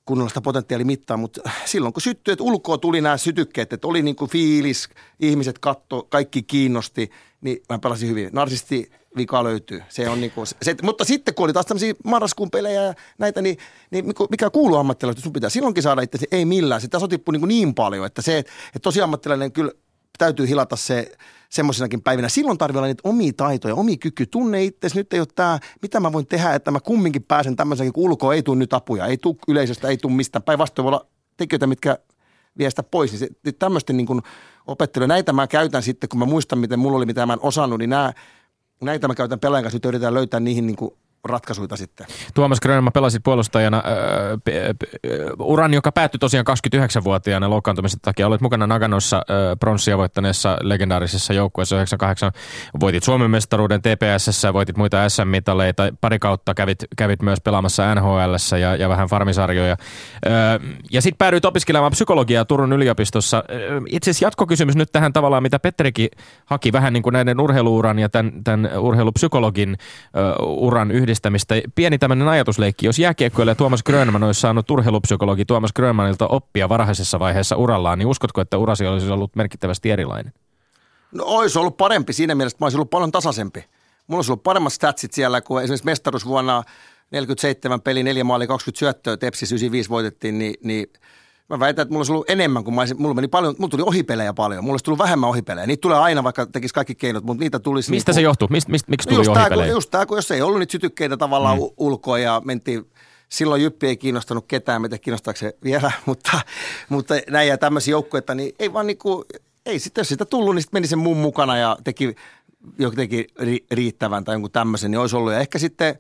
kunnollista potentiaalia mittaa, mutta silloin kun syttyi, että ulkoa tuli nämä sytykkeet, että oli niin kuin fiilis, ihmiset katto, kaikki kiinnosti, niin mä pelasin hyvin. Narsisti vika löytyy. Se on niinku, se, mutta sitten kun oli taas tämmöisiä marraskuun pelejä ja näitä, niin, niin mikä kuuluu ammattilaisuus, sun pitää silloinkin saada itse ei millään. Se tässä on tippu niin, niin paljon, että se, että tosi ammattilainen kyllä täytyy hilata se semmoisenakin päivinä. Silloin tarvii olla niitä omia taitoja, omia kyky. Tunne itse, nyt ei ole tämä, mitä mä voin tehdä, että mä kumminkin pääsen tämmöisenkin, kun ulkoa ei tule nyt apuja, ei tule yleisöstä, ei tule mistään. Päinvastoin voi olla tekijöitä, mitkä vie sitä pois. Niin se, tämmöisten niin opettelu, näitä mä käytän sitten, kun mä muistan, miten mulla oli, mitä mä en osannut, niin nämä näitä mä käytän pelaajan kanssa, nyt yritetään löytää niihin niin kuin ratkaisuja sitten. Tuomas Grönman pelasit puolustajana öö, uran, joka päättyi tosiaan 29-vuotiaana loukkaantumisen takia. Olet mukana Naganossa öö, pronssia voittaneessa legendaarisessa joukkueessa 98. Voitit Suomen mestaruuden TPSssä, voitit muita SM-mitaleita. Pari kautta kävit, kävit myös pelaamassa NHL ja, ja vähän farmisarjoja. Öö, ja sitten päädyit opiskelemaan psykologiaa Turun yliopistossa. Öö, itse asiassa jatkokysymys nyt tähän tavallaan, mitä Petterikin haki vähän niin kuin näiden urheiluuran ja tämän, tämän urheilupsykologin öö, uran yhdessä yhdistämistä. Pieni tämmöinen ajatusleikki. Jos jääkiekkoilija Tuomas Grönman olisi saanut urheilupsykologi Tuomas Grönmanilta oppia varhaisessa vaiheessa urallaan, niin uskotko, että urasi olisi ollut merkittävästi erilainen? No olisi ollut parempi siinä mielessä, että mä olisin ollut paljon tasaisempi. Mulla olisi ollut paremmat statsit siellä, kun esimerkiksi mestaruus vuonna 47 peli, 4 maali, 20 syöttöä, Tepsis 95 voitettiin, niin, niin – Mä väitän, että mulla olisi ollut enemmän kuin mä olisin, mulla meni paljon, mulla tuli ohipelejä paljon, mulla olisi tullut vähemmän ohipelejä. Niitä tulee aina, vaikka tekisi kaikki keinot, mutta niitä tulisi... Mistä niin se johtuu? Mist, mist, miksi tuli just ohipelejä? Tämä, just tämä, kun jos ei ollut niitä sytykkeitä tavallaan mm. ulkoa ja mentiin silloin Jyppi ei kiinnostanut ketään, mitä kiinnostaako se vielä, mutta, mutta näin ja tämmöisiä joukkueita, niin ei vaan niinku, ei sitten, jos sitä tullut, niin sitten meni sen muun mukana ja teki jotenkin riittävän tai jonkun tämmöisen, niin olisi ollut. Ja ehkä sitten,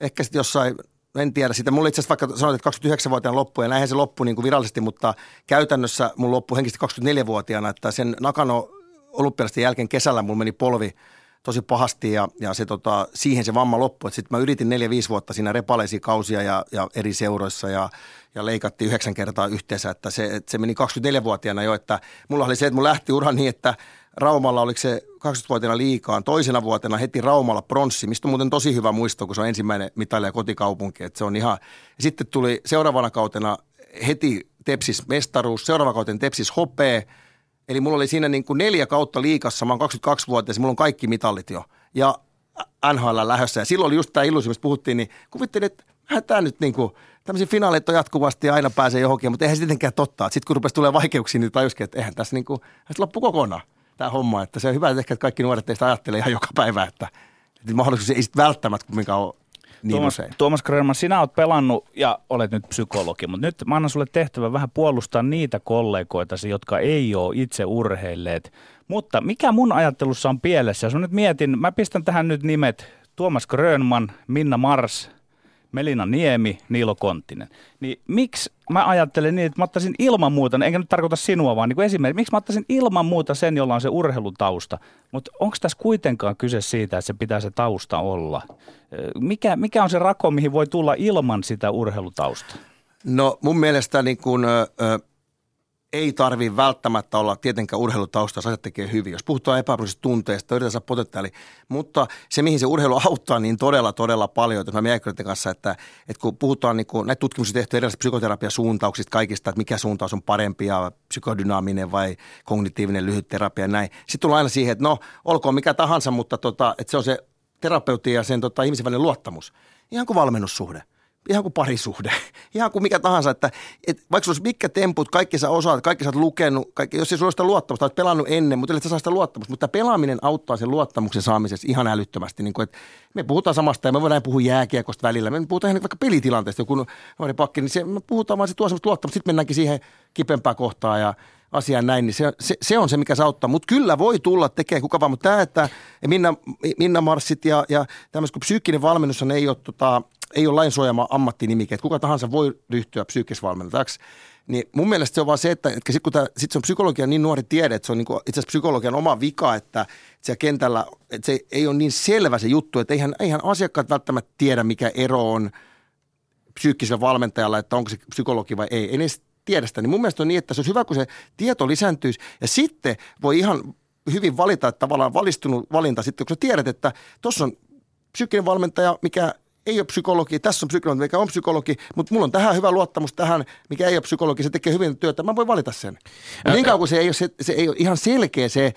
ehkä sitten jossain en tiedä sitä. Mulla itse asiassa vaikka sanoit, että 29-vuotiaana loppu ja näinhän se loppu niin kuin virallisesti, mutta käytännössä mun loppu henkisesti 24-vuotiaana, että sen Nakano olympialaisten jälkeen kesällä mulla meni polvi tosi pahasti ja, ja se, tota, siihen se vamma loppui. Sitten mä yritin 4-5 vuotta siinä repaleisia kausia ja, ja eri seuroissa ja, ja leikattiin yhdeksän kertaa yhteensä, että se, että se meni 24-vuotiaana jo, että mulla oli se, että mun lähti ura niin, että Raumalla oliko se 20-vuotiaana liikaan, toisena vuotena heti Raumalla pronssi, mistä on muuten tosi hyvä muisto, kun se on ensimmäinen mitalija kotikaupunki, että se on ihan, sitten tuli seuraavana kautena heti Tepsis mestaruus, seuraava kauten Tepsis hopee, eli mulla oli siinä niin kuin neljä kautta liikassa, mä oon 22-vuotias, mulla on kaikki mitallit jo, ja NHL lähössä, ja silloin oli just tämä illuusio, mistä puhuttiin, niin kuvittelin, että tämä nyt niin kuin, tämmöisiä finaaleita on jatkuvasti ja aina pääsee johonkin, mutta eihän se tietenkään totta. Sitten kun rupesi tulee vaikeuksia, niin tajuskin, että eihän tässä niin kuin, loppu kokonaan tämä homma. Että se on hyvä, että ehkä kaikki nuoret teistä ajattelee ihan joka päivä, että, että mahdollisuus ei sitten välttämättä kumminkaan ole niin Tuomas, usein. Tuomas Krönman, sinä olet pelannut ja olet nyt psykologi, mutta nyt mä annan sulle tehtävä vähän puolustaa niitä kollegoitasi, jotka ei ole itse urheilleet. Mutta mikä mun ajattelussa on pielessä? Jos mä nyt mietin, mä pistän tähän nyt nimet Tuomas Grönman, Minna Mars, Melina Niemi, Niilo Konttinen. Niin miksi mä ajattelen niin, että mä ottaisin ilman muuta, enkä nyt tarkoita sinua, vaan niin esimerkiksi, miksi mä ottaisin ilman muuta sen, jolla on se urheilutausta. Mutta onko tässä kuitenkaan kyse siitä, että se pitää se tausta olla? Mikä, mikä on se rako, mihin voi tulla ilman sitä urheilutausta? No mun mielestä niin kun, ö, ö, ei tarvi välttämättä olla tietenkään urheilutausta, jos tekee hyvin. Jos puhutaan epäprosessista tunteesta, yritetään saada potentiaali. Mutta se, mihin se urheilu auttaa, niin todella, todella paljon. Jos mä mietin kanssa, että, että kun puhutaan, niin kun näitä tutkimuksia tehty erilaisista psykoterapiasuuntauksista, kaikista, että mikä suuntaus on parempi ja psykodynaaminen vai kognitiivinen lyhyt terapia ja näin. Sitten tullaan aina siihen, että no, olkoon mikä tahansa, mutta tota, että se on se terapeutti ja sen tota, ihmisen välinen luottamus. Ihan kuin valmennussuhde ihan kuin parisuhde, ihan kuin mikä tahansa, että, että vaikka sulla olisi mitkä temput, kaikki sä osaat, kaikki sä oot lukenut, kaikki, jos ei sulla ole sitä luottamusta, olet pelannut ennen, mutta sä saa sitä luottamusta, mutta pelaaminen auttaa sen luottamuksen saamisessa ihan älyttömästi, niin kuin, että me puhutaan samasta ja me voidaan puhua jääkiekosta välillä, me puhutaan ihan vaikka pelitilanteesta, joku nuori pakki, niin se, me puhutaan vaan se tuo semmoista luottamusta, sitten mennäänkin siihen kipempään kohtaan ja asiaan näin, niin se, se, se on se, mikä se auttaa. Mutta kyllä voi tulla tekemään kuka vaan, mutta tämä, että Minna, Minna Marssit ja, ja tämmöistä, kun psyykkinen valmennus ei ole tota, ei ole lainsuojama ammattinimike, että kuka tahansa voi ryhtyä psyykkisvalmentajaksi. Niin mun mielestä se on vaan se, että, että sit kun sit se on psykologian niin nuori tiede, että se on niinku itse asiassa psykologian oma vika, että, että siellä kentällä, että se ei ole niin selvä se juttu, että eihän, eihän asiakkaat välttämättä tiedä, mikä ero on psyykkisellä valmentajalla, että onko se psykologi vai ei. Ei ne tiedä sitä. Niin mun mielestä on niin, että se olisi hyvä, kun se tieto lisääntyisi ja sitten voi ihan hyvin valita, että tavallaan valistunut valinta sitten, kun sä tiedät, että tuossa on psyykkinen valmentaja, mikä ei ole psykologi, tässä on psykologi, mikä on psykologi, mutta mulla on tähän hyvä luottamus tähän, mikä ei ole psykologi, se tekee hyvin työtä, mä voin valita sen. Mutta niin kauan kuin se ei ole, se, se ei ole ihan selkeä se,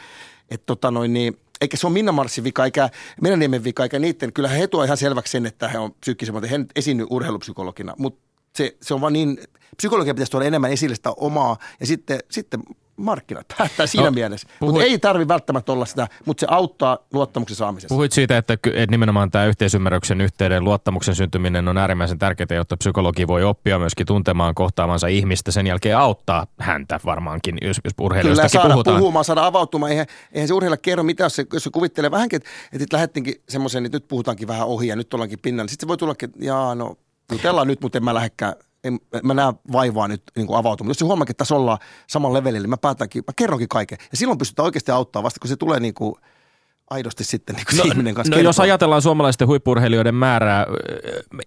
että tota noin niin, eikä se ole Minna Marssin vika, eikä Menäniemen vika, eikä niiden. Kyllä he tuo ihan selväksi sen, että he on psyykkisen, mutta he nyt esiinny urheilupsykologina. Mutta se, se on vaan niin, psykologia pitäisi tuoda enemmän esille sitä omaa ja sitten, sitten markkinat päättää siinä no, mielessä. Puhuit, mutta ei tarvi välttämättä olla sitä, mutta se auttaa luottamuksen saamisessa. Puhuit siitä, että, että nimenomaan tämä yhteisymmärryksen yhteyden luottamuksen syntyminen on äärimmäisen tärkeää, jotta psykologi voi oppia myöskin tuntemaan kohtaamansa ihmistä. Sen jälkeen auttaa häntä varmaankin, jos, jos urheilijoistakin Kyllä, saada puhutaan. puhumaan, saada avautumaan. Eihän, eihän se urheilija kerro mitä, jos se, jos se kuvittelee vähänkin, että, että lähdettiinkin semmoisen, että nyt puhutaankin vähän ohi ja nyt ollaankin pinnalla. Sitten se voi tullakin, että jaa, no jutellaan nyt, mutta en mä lähdekään en, mä näen vaivaa nyt niin kuin avautumaan. Jos se huomaa, että tässä ollaan saman levelillä, niin mä päätänkin, mä kerronkin kaiken. Ja silloin pystytään oikeasti auttamaan vasta, kun se tulee niin kuin – aidosti sitten niin no, ihminen kanssa No jos ajatellaan suomalaisten huippurheilijoiden määrää,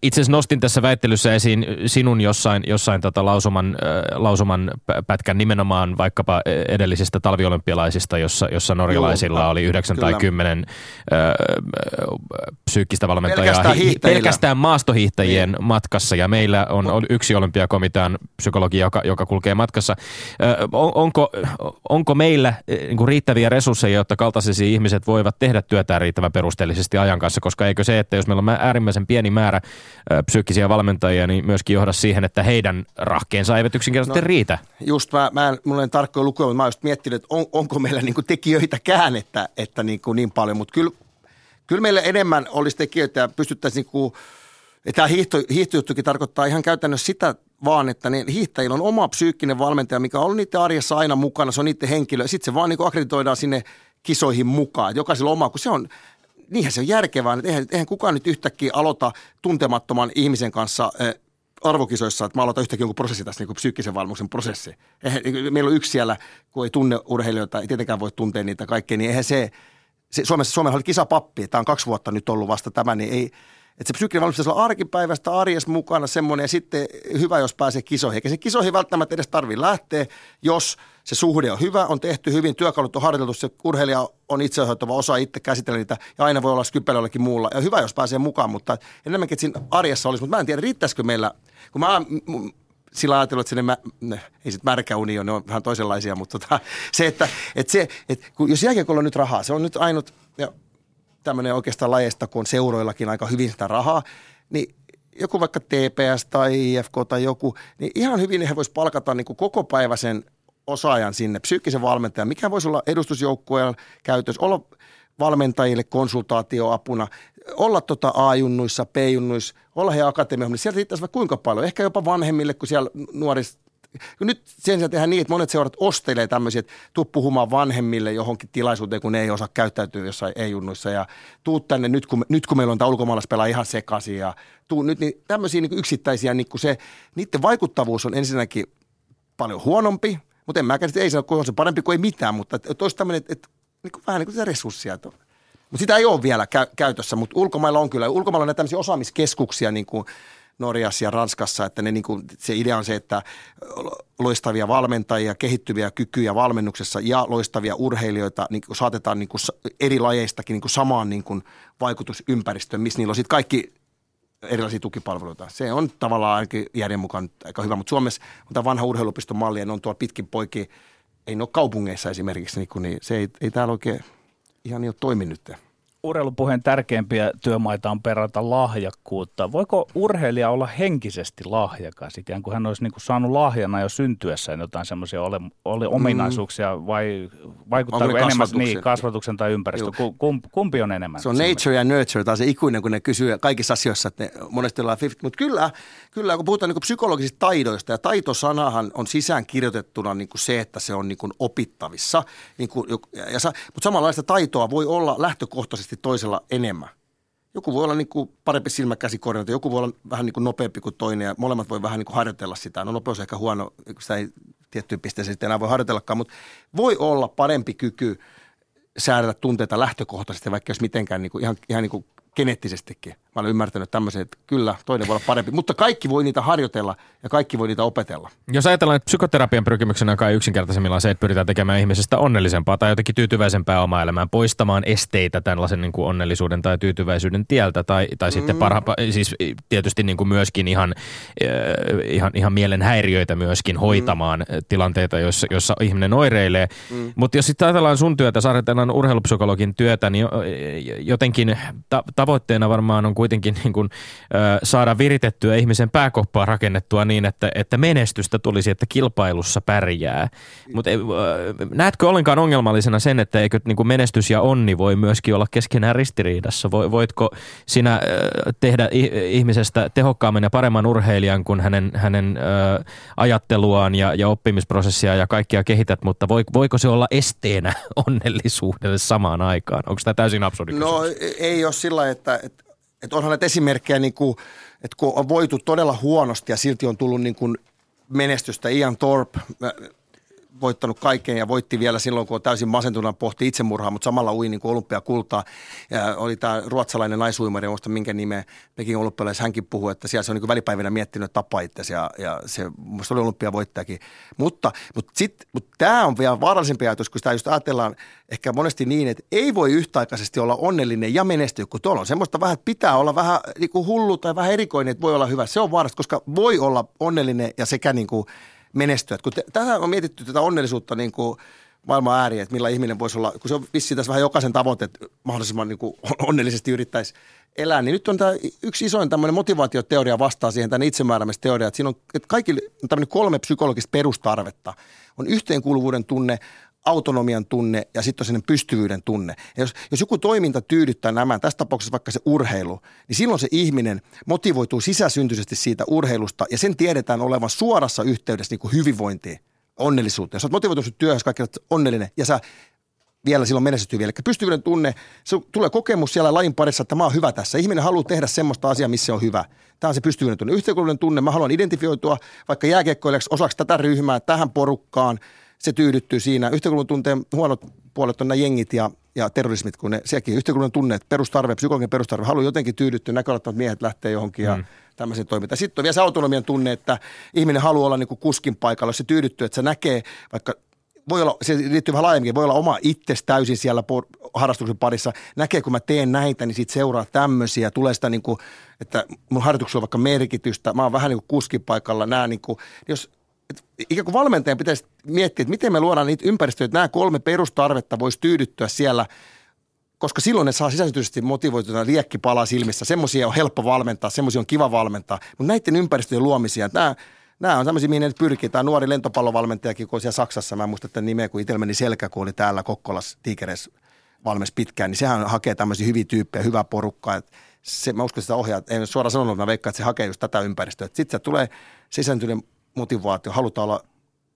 itse asiassa nostin tässä väittelyssä esiin sinun jossain, jossain tota lausuman, lausuman pätkän nimenomaan vaikkapa edellisistä talviolympialaisista, jossa, jossa norjalaisilla Joo, oli 9 kyllä. tai 10 äh, psyykkistä valmentajaa pelkästään, pelkästään maastohiihtäjien niin. matkassa ja meillä on, on yksi olympiakomitean psykologi, joka, joka kulkee matkassa. Äh, on, onko, onko meillä niin riittäviä resursseja, jotta kaltaisesi ihmiset voivat voivat tehdä työtään riittävän perusteellisesti ajan kanssa, koska eikö se, että jos meillä on äärimmäisen pieni määrä ö, psyykkisiä valmentajia, niin myöskin johda siihen, että heidän rahkeensa eivät yksinkertaisesti no, riitä. Just mä, mä en, mulla en tarkkoja lukuja, mutta mä just miettinyt, että on, onko meillä niinku tekijöitäkään, että, että niinku niin paljon, mutta kyllä, kyllä meillä enemmän olisi tekijöitä ja pystyttäisiin niinku, Tämä hiihto, hiihtojuttukin tarkoittaa ihan käytännössä sitä vaan, että ne hiihtäjillä on oma psyykkinen valmentaja, mikä on niiden arjessa aina mukana, se on niiden henkilö. Sitten se vaan niin akkreditoidaan sinne kisoihin mukaan. Jokaisella oma, kun se on, niinhän se on järkevää. Että eihän, eihän kukaan nyt yhtäkkiä aloita tuntemattoman ihmisen kanssa arvokisoissa, että mä aloitan yhtäkkiä jonkun prosessi tässä, niin kuin psyykkisen valmuksen prosessi. Eihän, meillä on yksi siellä, kun ei tunne urheilijoita, ei tietenkään voi tuntea niitä kaikkea, niin eihän se, se Suomessa, Suomessa oli kisapappi, tämä on kaksi vuotta nyt ollut vasta tämä, niin ei, että se psyykkinen pitäisi olla arkipäivästä arjessa mukana semmoinen ja sitten hyvä, jos pääsee kisoihin. Eikä se kisoihin välttämättä edes tarvitse lähteä, jos se suhde on hyvä, on tehty hyvin, työkalut on harjoiteltu, se urheilija on itsehoitava, osaa itse käsitellä niitä ja aina voi olla skypelä jollekin muulla. Ja hyvä, jos pääsee mukaan, mutta enemmänkin, siinä arjessa olisi. Mutta mä en tiedä, riittäisikö meillä, kun mä sillä ajatellut, että sinne mä, ne, ei sitten märkä uni on, ne on vähän toisenlaisia, mutta tota, se, että, että, se, että kun, jos jääkiekolla on nyt rahaa, se on nyt ainut, ja tämmöinen oikeastaan lajeista, kun seuroillakin aika hyvin sitä rahaa, niin joku vaikka TPS tai IFK tai joku, niin ihan hyvin he voisi palkata niin kuin koko päiväisen osaajan sinne, psyykkisen valmentajan, mikä voisi olla edustusjoukkueen käytössä, olla valmentajille konsultaatioapuna, olla tota A-junnuissa, B-junnuissa, olla he akatemiassa, sieltä riittäisi vaikka kuinka paljon, ehkä jopa vanhemmille, kun siellä nuorista kun nyt sen sijaan tehdään niin, että monet seurat ostelee tämmöisiä, että tuu puhumaan vanhemmille johonkin tilaisuuteen, kun ne ei osaa käyttäytyä jossain ei-junnuissa ja tuu tänne nyt, kun, nyt kun meillä on tämä ulkomaalaispelaa ihan sekaisin ja tuu nyt, niin tämmöisiä niin yksittäisiä, niin se, niiden vaikuttavuus on ensinnäkin paljon huonompi, mutta en mä käsitä, ei se ole se parempi kuin ei mitään, mutta että olisi tämmöinen, että, että niin kuin, vähän niin kuin sitä resurssia. Että, mutta sitä ei ole vielä kä- käytössä, mutta ulkomailla on kyllä. Ulkomailla on näitä tämmöisiä osaamiskeskuksia niin kuin Norjassa ja Ranskassa, että ne niin kuin, se idea on se, että loistavia valmentajia, kehittyviä kykyjä valmennuksessa ja loistavia urheilijoita niin kuin saatetaan niin kuin eri lajeistakin niin kuin samaan niin kuin vaikutusympäristöön, missä niillä on sitten kaikki erilaisia tukipalveluita. Se on tavallaan ainakin järjen mukaan aika hyvä, mutta Suomessa on tämä vanha urheilupiston malli ja ne on tuolla pitkin poikin, ei ne ole kaupungeissa esimerkiksi, niin, kuin, niin se ei, ei täällä oikein ihan niin ole toiminut urheilupuheen tärkeimpiä työmaita on perata lahjakkuutta. Voiko urheilija olla henkisesti lahjakas, ikään kuin hän olisi niin kuin saanut lahjana jo syntyessään jotain semmoisia ole, ole mm. ominaisuuksia vai vaikuttaako enemmän niin, kasvatuksen tai ympäristö? Kumpi, kumpi on enemmän? Se on nature ja nurture, tai se ikuinen, kun ne kysyy kaikissa asioissa, että ne monesti ollaan 50. Mutta kyllä, kyllä, kun puhutaan niin kuin psykologisista taidoista, ja taitosanahan on sisään kirjoitettuna niin kuin se, että se on niin kuin opittavissa. Niin kuin, ja, ja, mutta samanlaista taitoa voi olla lähtökohtaisesti selkeästi toisella enemmän. Joku voi olla niin kuin parempi silmäkäsikoordinaatio, joku voi olla vähän niin kuin nopeampi kuin toinen ja molemmat voi vähän niin kuin harjoitella sitä. No nopeus on ehkä huono, sitä ei tiettyyn pisteeseen sitten enää voi harjoitellakaan, mutta voi olla parempi kyky säädellä tunteita lähtökohtaisesti, vaikka jos mitenkään niin kuin ihan, ihan niin kuin geneettisestikin. Mä olen ymmärtänyt tämmöisen, että kyllä, toinen voi olla parempi, mutta kaikki voi niitä harjoitella ja kaikki voi niitä opetella. Jos ajatellaan, että psykoterapian pyrkimyksenä kai yksinkertaisemmillaan se, että pyritään tekemään ihmisestä onnellisempaa tai jotenkin tyytyväisempää omaa elämään, poistamaan esteitä tällaisen niin kuin onnellisuuden tai tyytyväisyyden tieltä tai, tai mm. sitten parha, siis tietysti niin kuin myöskin ihan, äh, ihan, ihan mielen häiriöitä myöskin hoitamaan mm. tilanteita, joissa, joissa ihminen oireilee. Mm. Mutta jos sitten ajatellaan sun työtä, ajatellaan urheilupsykologin työtä, niin jotenkin ta- tavoitteena varmaan on kuitenkin niin kuin, ö, saada viritettyä ihmisen pääkoppaa rakennettua niin, että, että menestystä tulisi, että kilpailussa pärjää. Mutta näetkö ollenkaan ongelmallisena sen, että eikö niin kuin menestys ja onni voi myöskin olla keskenään ristiriidassa? Voitko sinä ö, tehdä ihmisestä tehokkaamman ja paremman urheilijan, kun hänen, hänen ö, ajatteluaan ja, ja oppimisprosessia ja kaikkia kehität, mutta voiko se olla esteenä onnellisuudelle samaan aikaan? Onko tämä täysin absurdi No ei ole sillä, että, että että onhan näitä esimerkkejä, niin kuin, että kun on voitu todella huonosti ja silti on tullut niin kuin menestystä. Ian Thorpe voittanut kaiken ja voitti vielä silloin, kun on täysin masentunut pohti itsemurhaa, mutta samalla ui niin olympiakultaa. Ja oli tämä ruotsalainen naisuimari, muista minkä nimeä Pekin olympialaisessa hänkin puhui, että siellä se on niin välipäivinä miettinyt, tapa itse ja, ja se musta oli olympiavoittajakin. Mutta, mutta, sit, mutta tämä on vielä vaarallisempi ajatus, kun sitä just ajatellaan ehkä monesti niin, että ei voi yhtäaikaisesti olla onnellinen ja menestyä, kun tuolla on semmoista vähän, että pitää olla vähän niin kuin hullu tai vähän erikoinen, että voi olla hyvä. Se on vaarallista, koska voi olla onnellinen ja sekä niin kuin menestyä. Kun tähän on mietitty tätä onnellisuutta niin kuin maailman ääriä, että millä ihminen voisi olla, kun se on vissiin tässä vähän jokaisen tavoite, että mahdollisimman niin kuin onnellisesti yrittäisi elää, niin nyt on tämä yksi isoin tämmöinen motivaatioteoria vastaa siihen, tämän itsemääräämisteoria, että siinä on että kaikki on tämmöinen kolme psykologista perustarvetta. On yhteenkuuluvuuden tunne, autonomian tunne ja sitten on sellainen pystyvyyden tunne. Ja jos, jos joku toiminta tyydyttää nämä, tässä tapauksessa vaikka se urheilu, niin silloin se ihminen motivoituu sisäsyntyisesti siitä urheilusta ja sen tiedetään olevan suorassa yhteydessä niin kuin hyvinvointiin, onnellisuuteen. Jos olet motivoitunut työhön, kaikki onnellinen ja sä vielä silloin menestyy vielä. Eli pystyvyyden tunne, se tulee kokemus siellä lajin parissa, että mä oon hyvä tässä. Ihminen haluaa tehdä semmoista asiaa, missä se on hyvä. Tämä on se pystyvyyden tunne. Yhteenkuuluvuuden tunne, mä haluan identifioitua vaikka jääkiekkoilijaksi osaksi tätä ryhmää, tähän porukkaan – se tyydyttyy siinä. Yhteiskunnan tunteen huonot puolet on nämä jengit ja, ja terrorismit, kun ne, sekin yhteiskunnan tunneet, perustarve, psykologinen perustarve, haluaa jotenkin tyydyttyä, näköalattomat miehet lähtee johonkin ja mm. tämmöisen toimintaan. Sitten on vielä se autonomian tunne, että ihminen haluaa olla niin kuin kuskin paikalla, jos se tyydyttyy, että se näkee vaikka voi olla, se liittyy vähän laajemmin, voi olla oma itses täysin siellä harrastuksen parissa. Näkee, kun mä teen näitä, niin siitä seuraa tämmöisiä. Tulee sitä niin kuin, että mun harjoituksella on vaikka merkitystä. Mä oon vähän niin kuin kuskin paikalla. Nämä niin kuin, jos ikään kuin valmentajan pitäisi miettiä, että miten me luodaan niitä ympäristöjä, että nämä kolme perustarvetta voisi tyydyttyä siellä, koska silloin ne saa sisäisesti motivoituna liekki palaa silmissä. Semmoisia on helppo valmentaa, semmoisia on kiva valmentaa, mutta näiden ympäristöjen luomisia, nämä, nämä on tämmöisiä, mihin ne pyrkii. Tämä nuori lentopallovalmentajakin, kun siellä Saksassa, mä en muista tämän nimeä, kun itsellä meni selkä, kun oli täällä Kokkolas Tigeres valmis pitkään, niin sehän hakee tämmöisiä hyviä tyyppejä, hyvää porukkaa. Se, mä uskon, että sitä ohjaa, en suoraan sanonut, mä veikkaan, että se hakee just tätä ympäristöä. Sitten se tulee sisääntyneen motivaatio, halutaan olla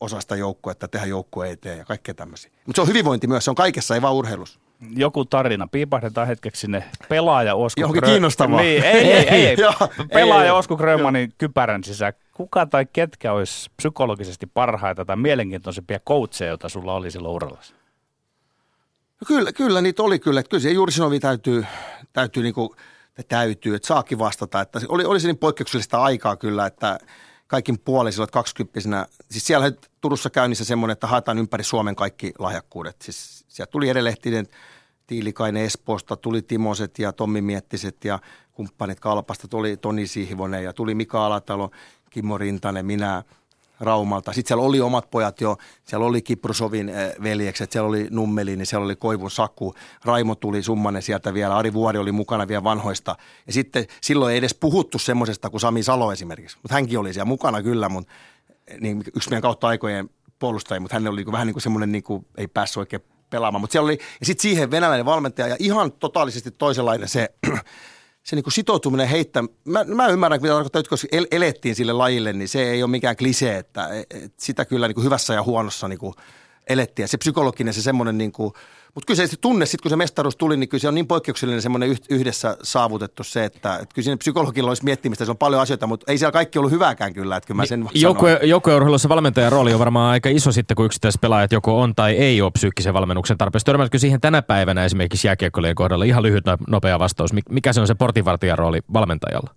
osa sitä joukkuetta, tehdä joukkue eteen ja kaikkea tämmöisiä. Mutta se on hyvinvointi myös, se on kaikessa, ei vaan urheilussa. Joku tarina, piipahdetaan hetkeksi sinne pelaaja Osku Johonkin Grö- kiinnostavaa. Niin, ei, ei, ei. ei. Pelaaja. Osku Grönmanin kypärän sisään. Kuka tai ketkä olisi psykologisesti parhaita tai mielenkiintoisempia coacheja, joita sulla oli silloin urallasi? No kyllä, kyllä niitä oli kyllä. Että kyllä se Jurisinovi täytyy, täytyy, niinku, täytyy, että saakin vastata. Että oli, oli se niin poikkeuksellista aikaa kyllä, että kaikin puolin silloin 20 Siis siellä Turussa käynnissä semmoinen, että haetaan ympäri Suomen kaikki lahjakkuudet. Siis sieltä tuli edelehtinen Tiilikainen Espoosta, tuli Timoset ja Tommi Miettiset ja kumppanit Kalpasta, tuli Toni Sihvonen ja tuli Mika Alatalo, Kimmo Rintanen, minä Raumalta. Sitten siellä oli omat pojat jo, siellä oli Kiprusovin eh, veljekset, siellä oli Nummelin, siellä oli Koivun Saku, Raimo tuli Summanen sieltä vielä, Ari Vuori oli mukana vielä vanhoista. Ja sitten silloin ei edes puhuttu semmoisesta kuin Sami Salo esimerkiksi, mutta hänkin oli siellä mukana kyllä, mutta niin yksi meidän kautta aikojen puolustaja, mutta hän oli niin vähän niin kuin semmoinen, niin kuin ei päässyt oikein pelaamaan. Mutta siellä oli, ja sitten siihen venäläinen valmentaja ja ihan totaalisesti toisenlainen se, se niin kuin sitoutuminen heittää. Mä, mä ymmärrän, mitä tarkoittaa, että el, elettiin sille lajille, niin se ei ole mikään klisee, että et sitä kyllä niin kuin hyvässä ja huonossa niin kuin elettiin. Se psykologinen, se semmoinen, niin kuin, mutta kyllä se, tunne, sitten kun se mestaruus tuli, niin kyllä se on niin poikkeuksellinen semmoinen yh- yhdessä saavutettu se, että, että kyllä siinä psykologilla olisi miettimistä, se on paljon asioita, mutta ei siellä kaikki ollut hyvääkään kyllä, että kyllä mä sen sanon. Joukkue, joukkueurheilussa valmentajan rooli on varmaan aika iso sitten, kun yksittäiset pelaajat joko on tai ei ole psyykkisen valmennuksen tarpeessa. Törmätkö siihen tänä päivänä esimerkiksi jääkiekkoilien kohdalla? Ihan lyhyt no- nopea vastaus. Mik- Mikä se on se portinvartijan rooli valmentajalla?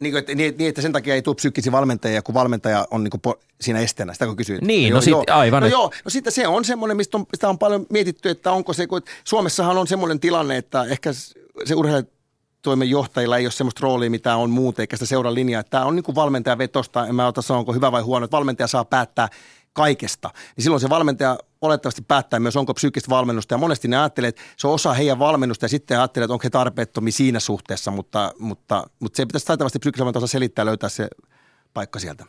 Niin, että, niin, niin, että sen takia ei tule psyykkisiä valmentajia, kun valmentaja on niin kuin siinä esteenä, sitä kun kysyit. Niin, joo, no sit- joo. aivan, No et- joo, no sitten se on semmoinen, mistä on, sitä on paljon mietitty, että onko se, kun Suomessahan on semmoinen tilanne, että ehkä se urheilutoimen johtajilla ei ole semmoista roolia, mitä on muuten, eikä sitä seuraa linjaa. Että Tämä on niin kuin valmentaja vetosta, en mä ota sanoa, onko hyvä vai huono, että valmentaja saa päättää kaikesta. Niin silloin se valmentaja olettavasti päättää myös, onko psyykkistä valmennusta. Ja monesti ne ajattelee, että se on osa heidän valmennusta ja sitten ajattelee, että onko he tarpeettomia siinä suhteessa, mutta, mutta, mutta se pitäisi taitavasti psyykkisen valmentaja osaa selittää löytää se paikka sieltä.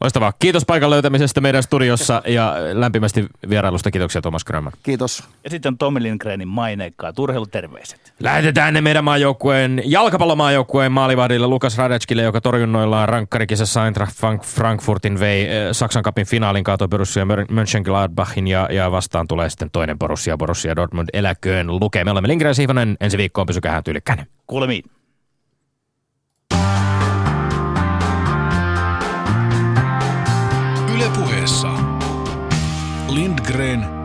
Loistavaa. Kiitos paikan löytämisestä meidän studiossa ja lämpimästi vierailusta. Kiitoksia Thomas Grönman. Kiitos. Ja sitten on Tommi Lindgrenin maineikkaat urheiluterveiset. Lähetetään ne meidän maajoukkueen, jalkapallomaajoukkueen maalivahdille Lukas Radetskille, joka torjunnoillaan rankkarikisessä Eintracht Frank- Frankfurtin vei eh, Saksan kapin finaalin kaatoi Borussia Mönchengladbachin ja, ja vastaan tulee sitten toinen Borussia, Borussia Dortmund eläköön lukee. Me olemme Lindgren Sihvonen. Ensi viikkoon pysykää tyylikkäinen. Kuulemiin. Yle puheessa Lindgren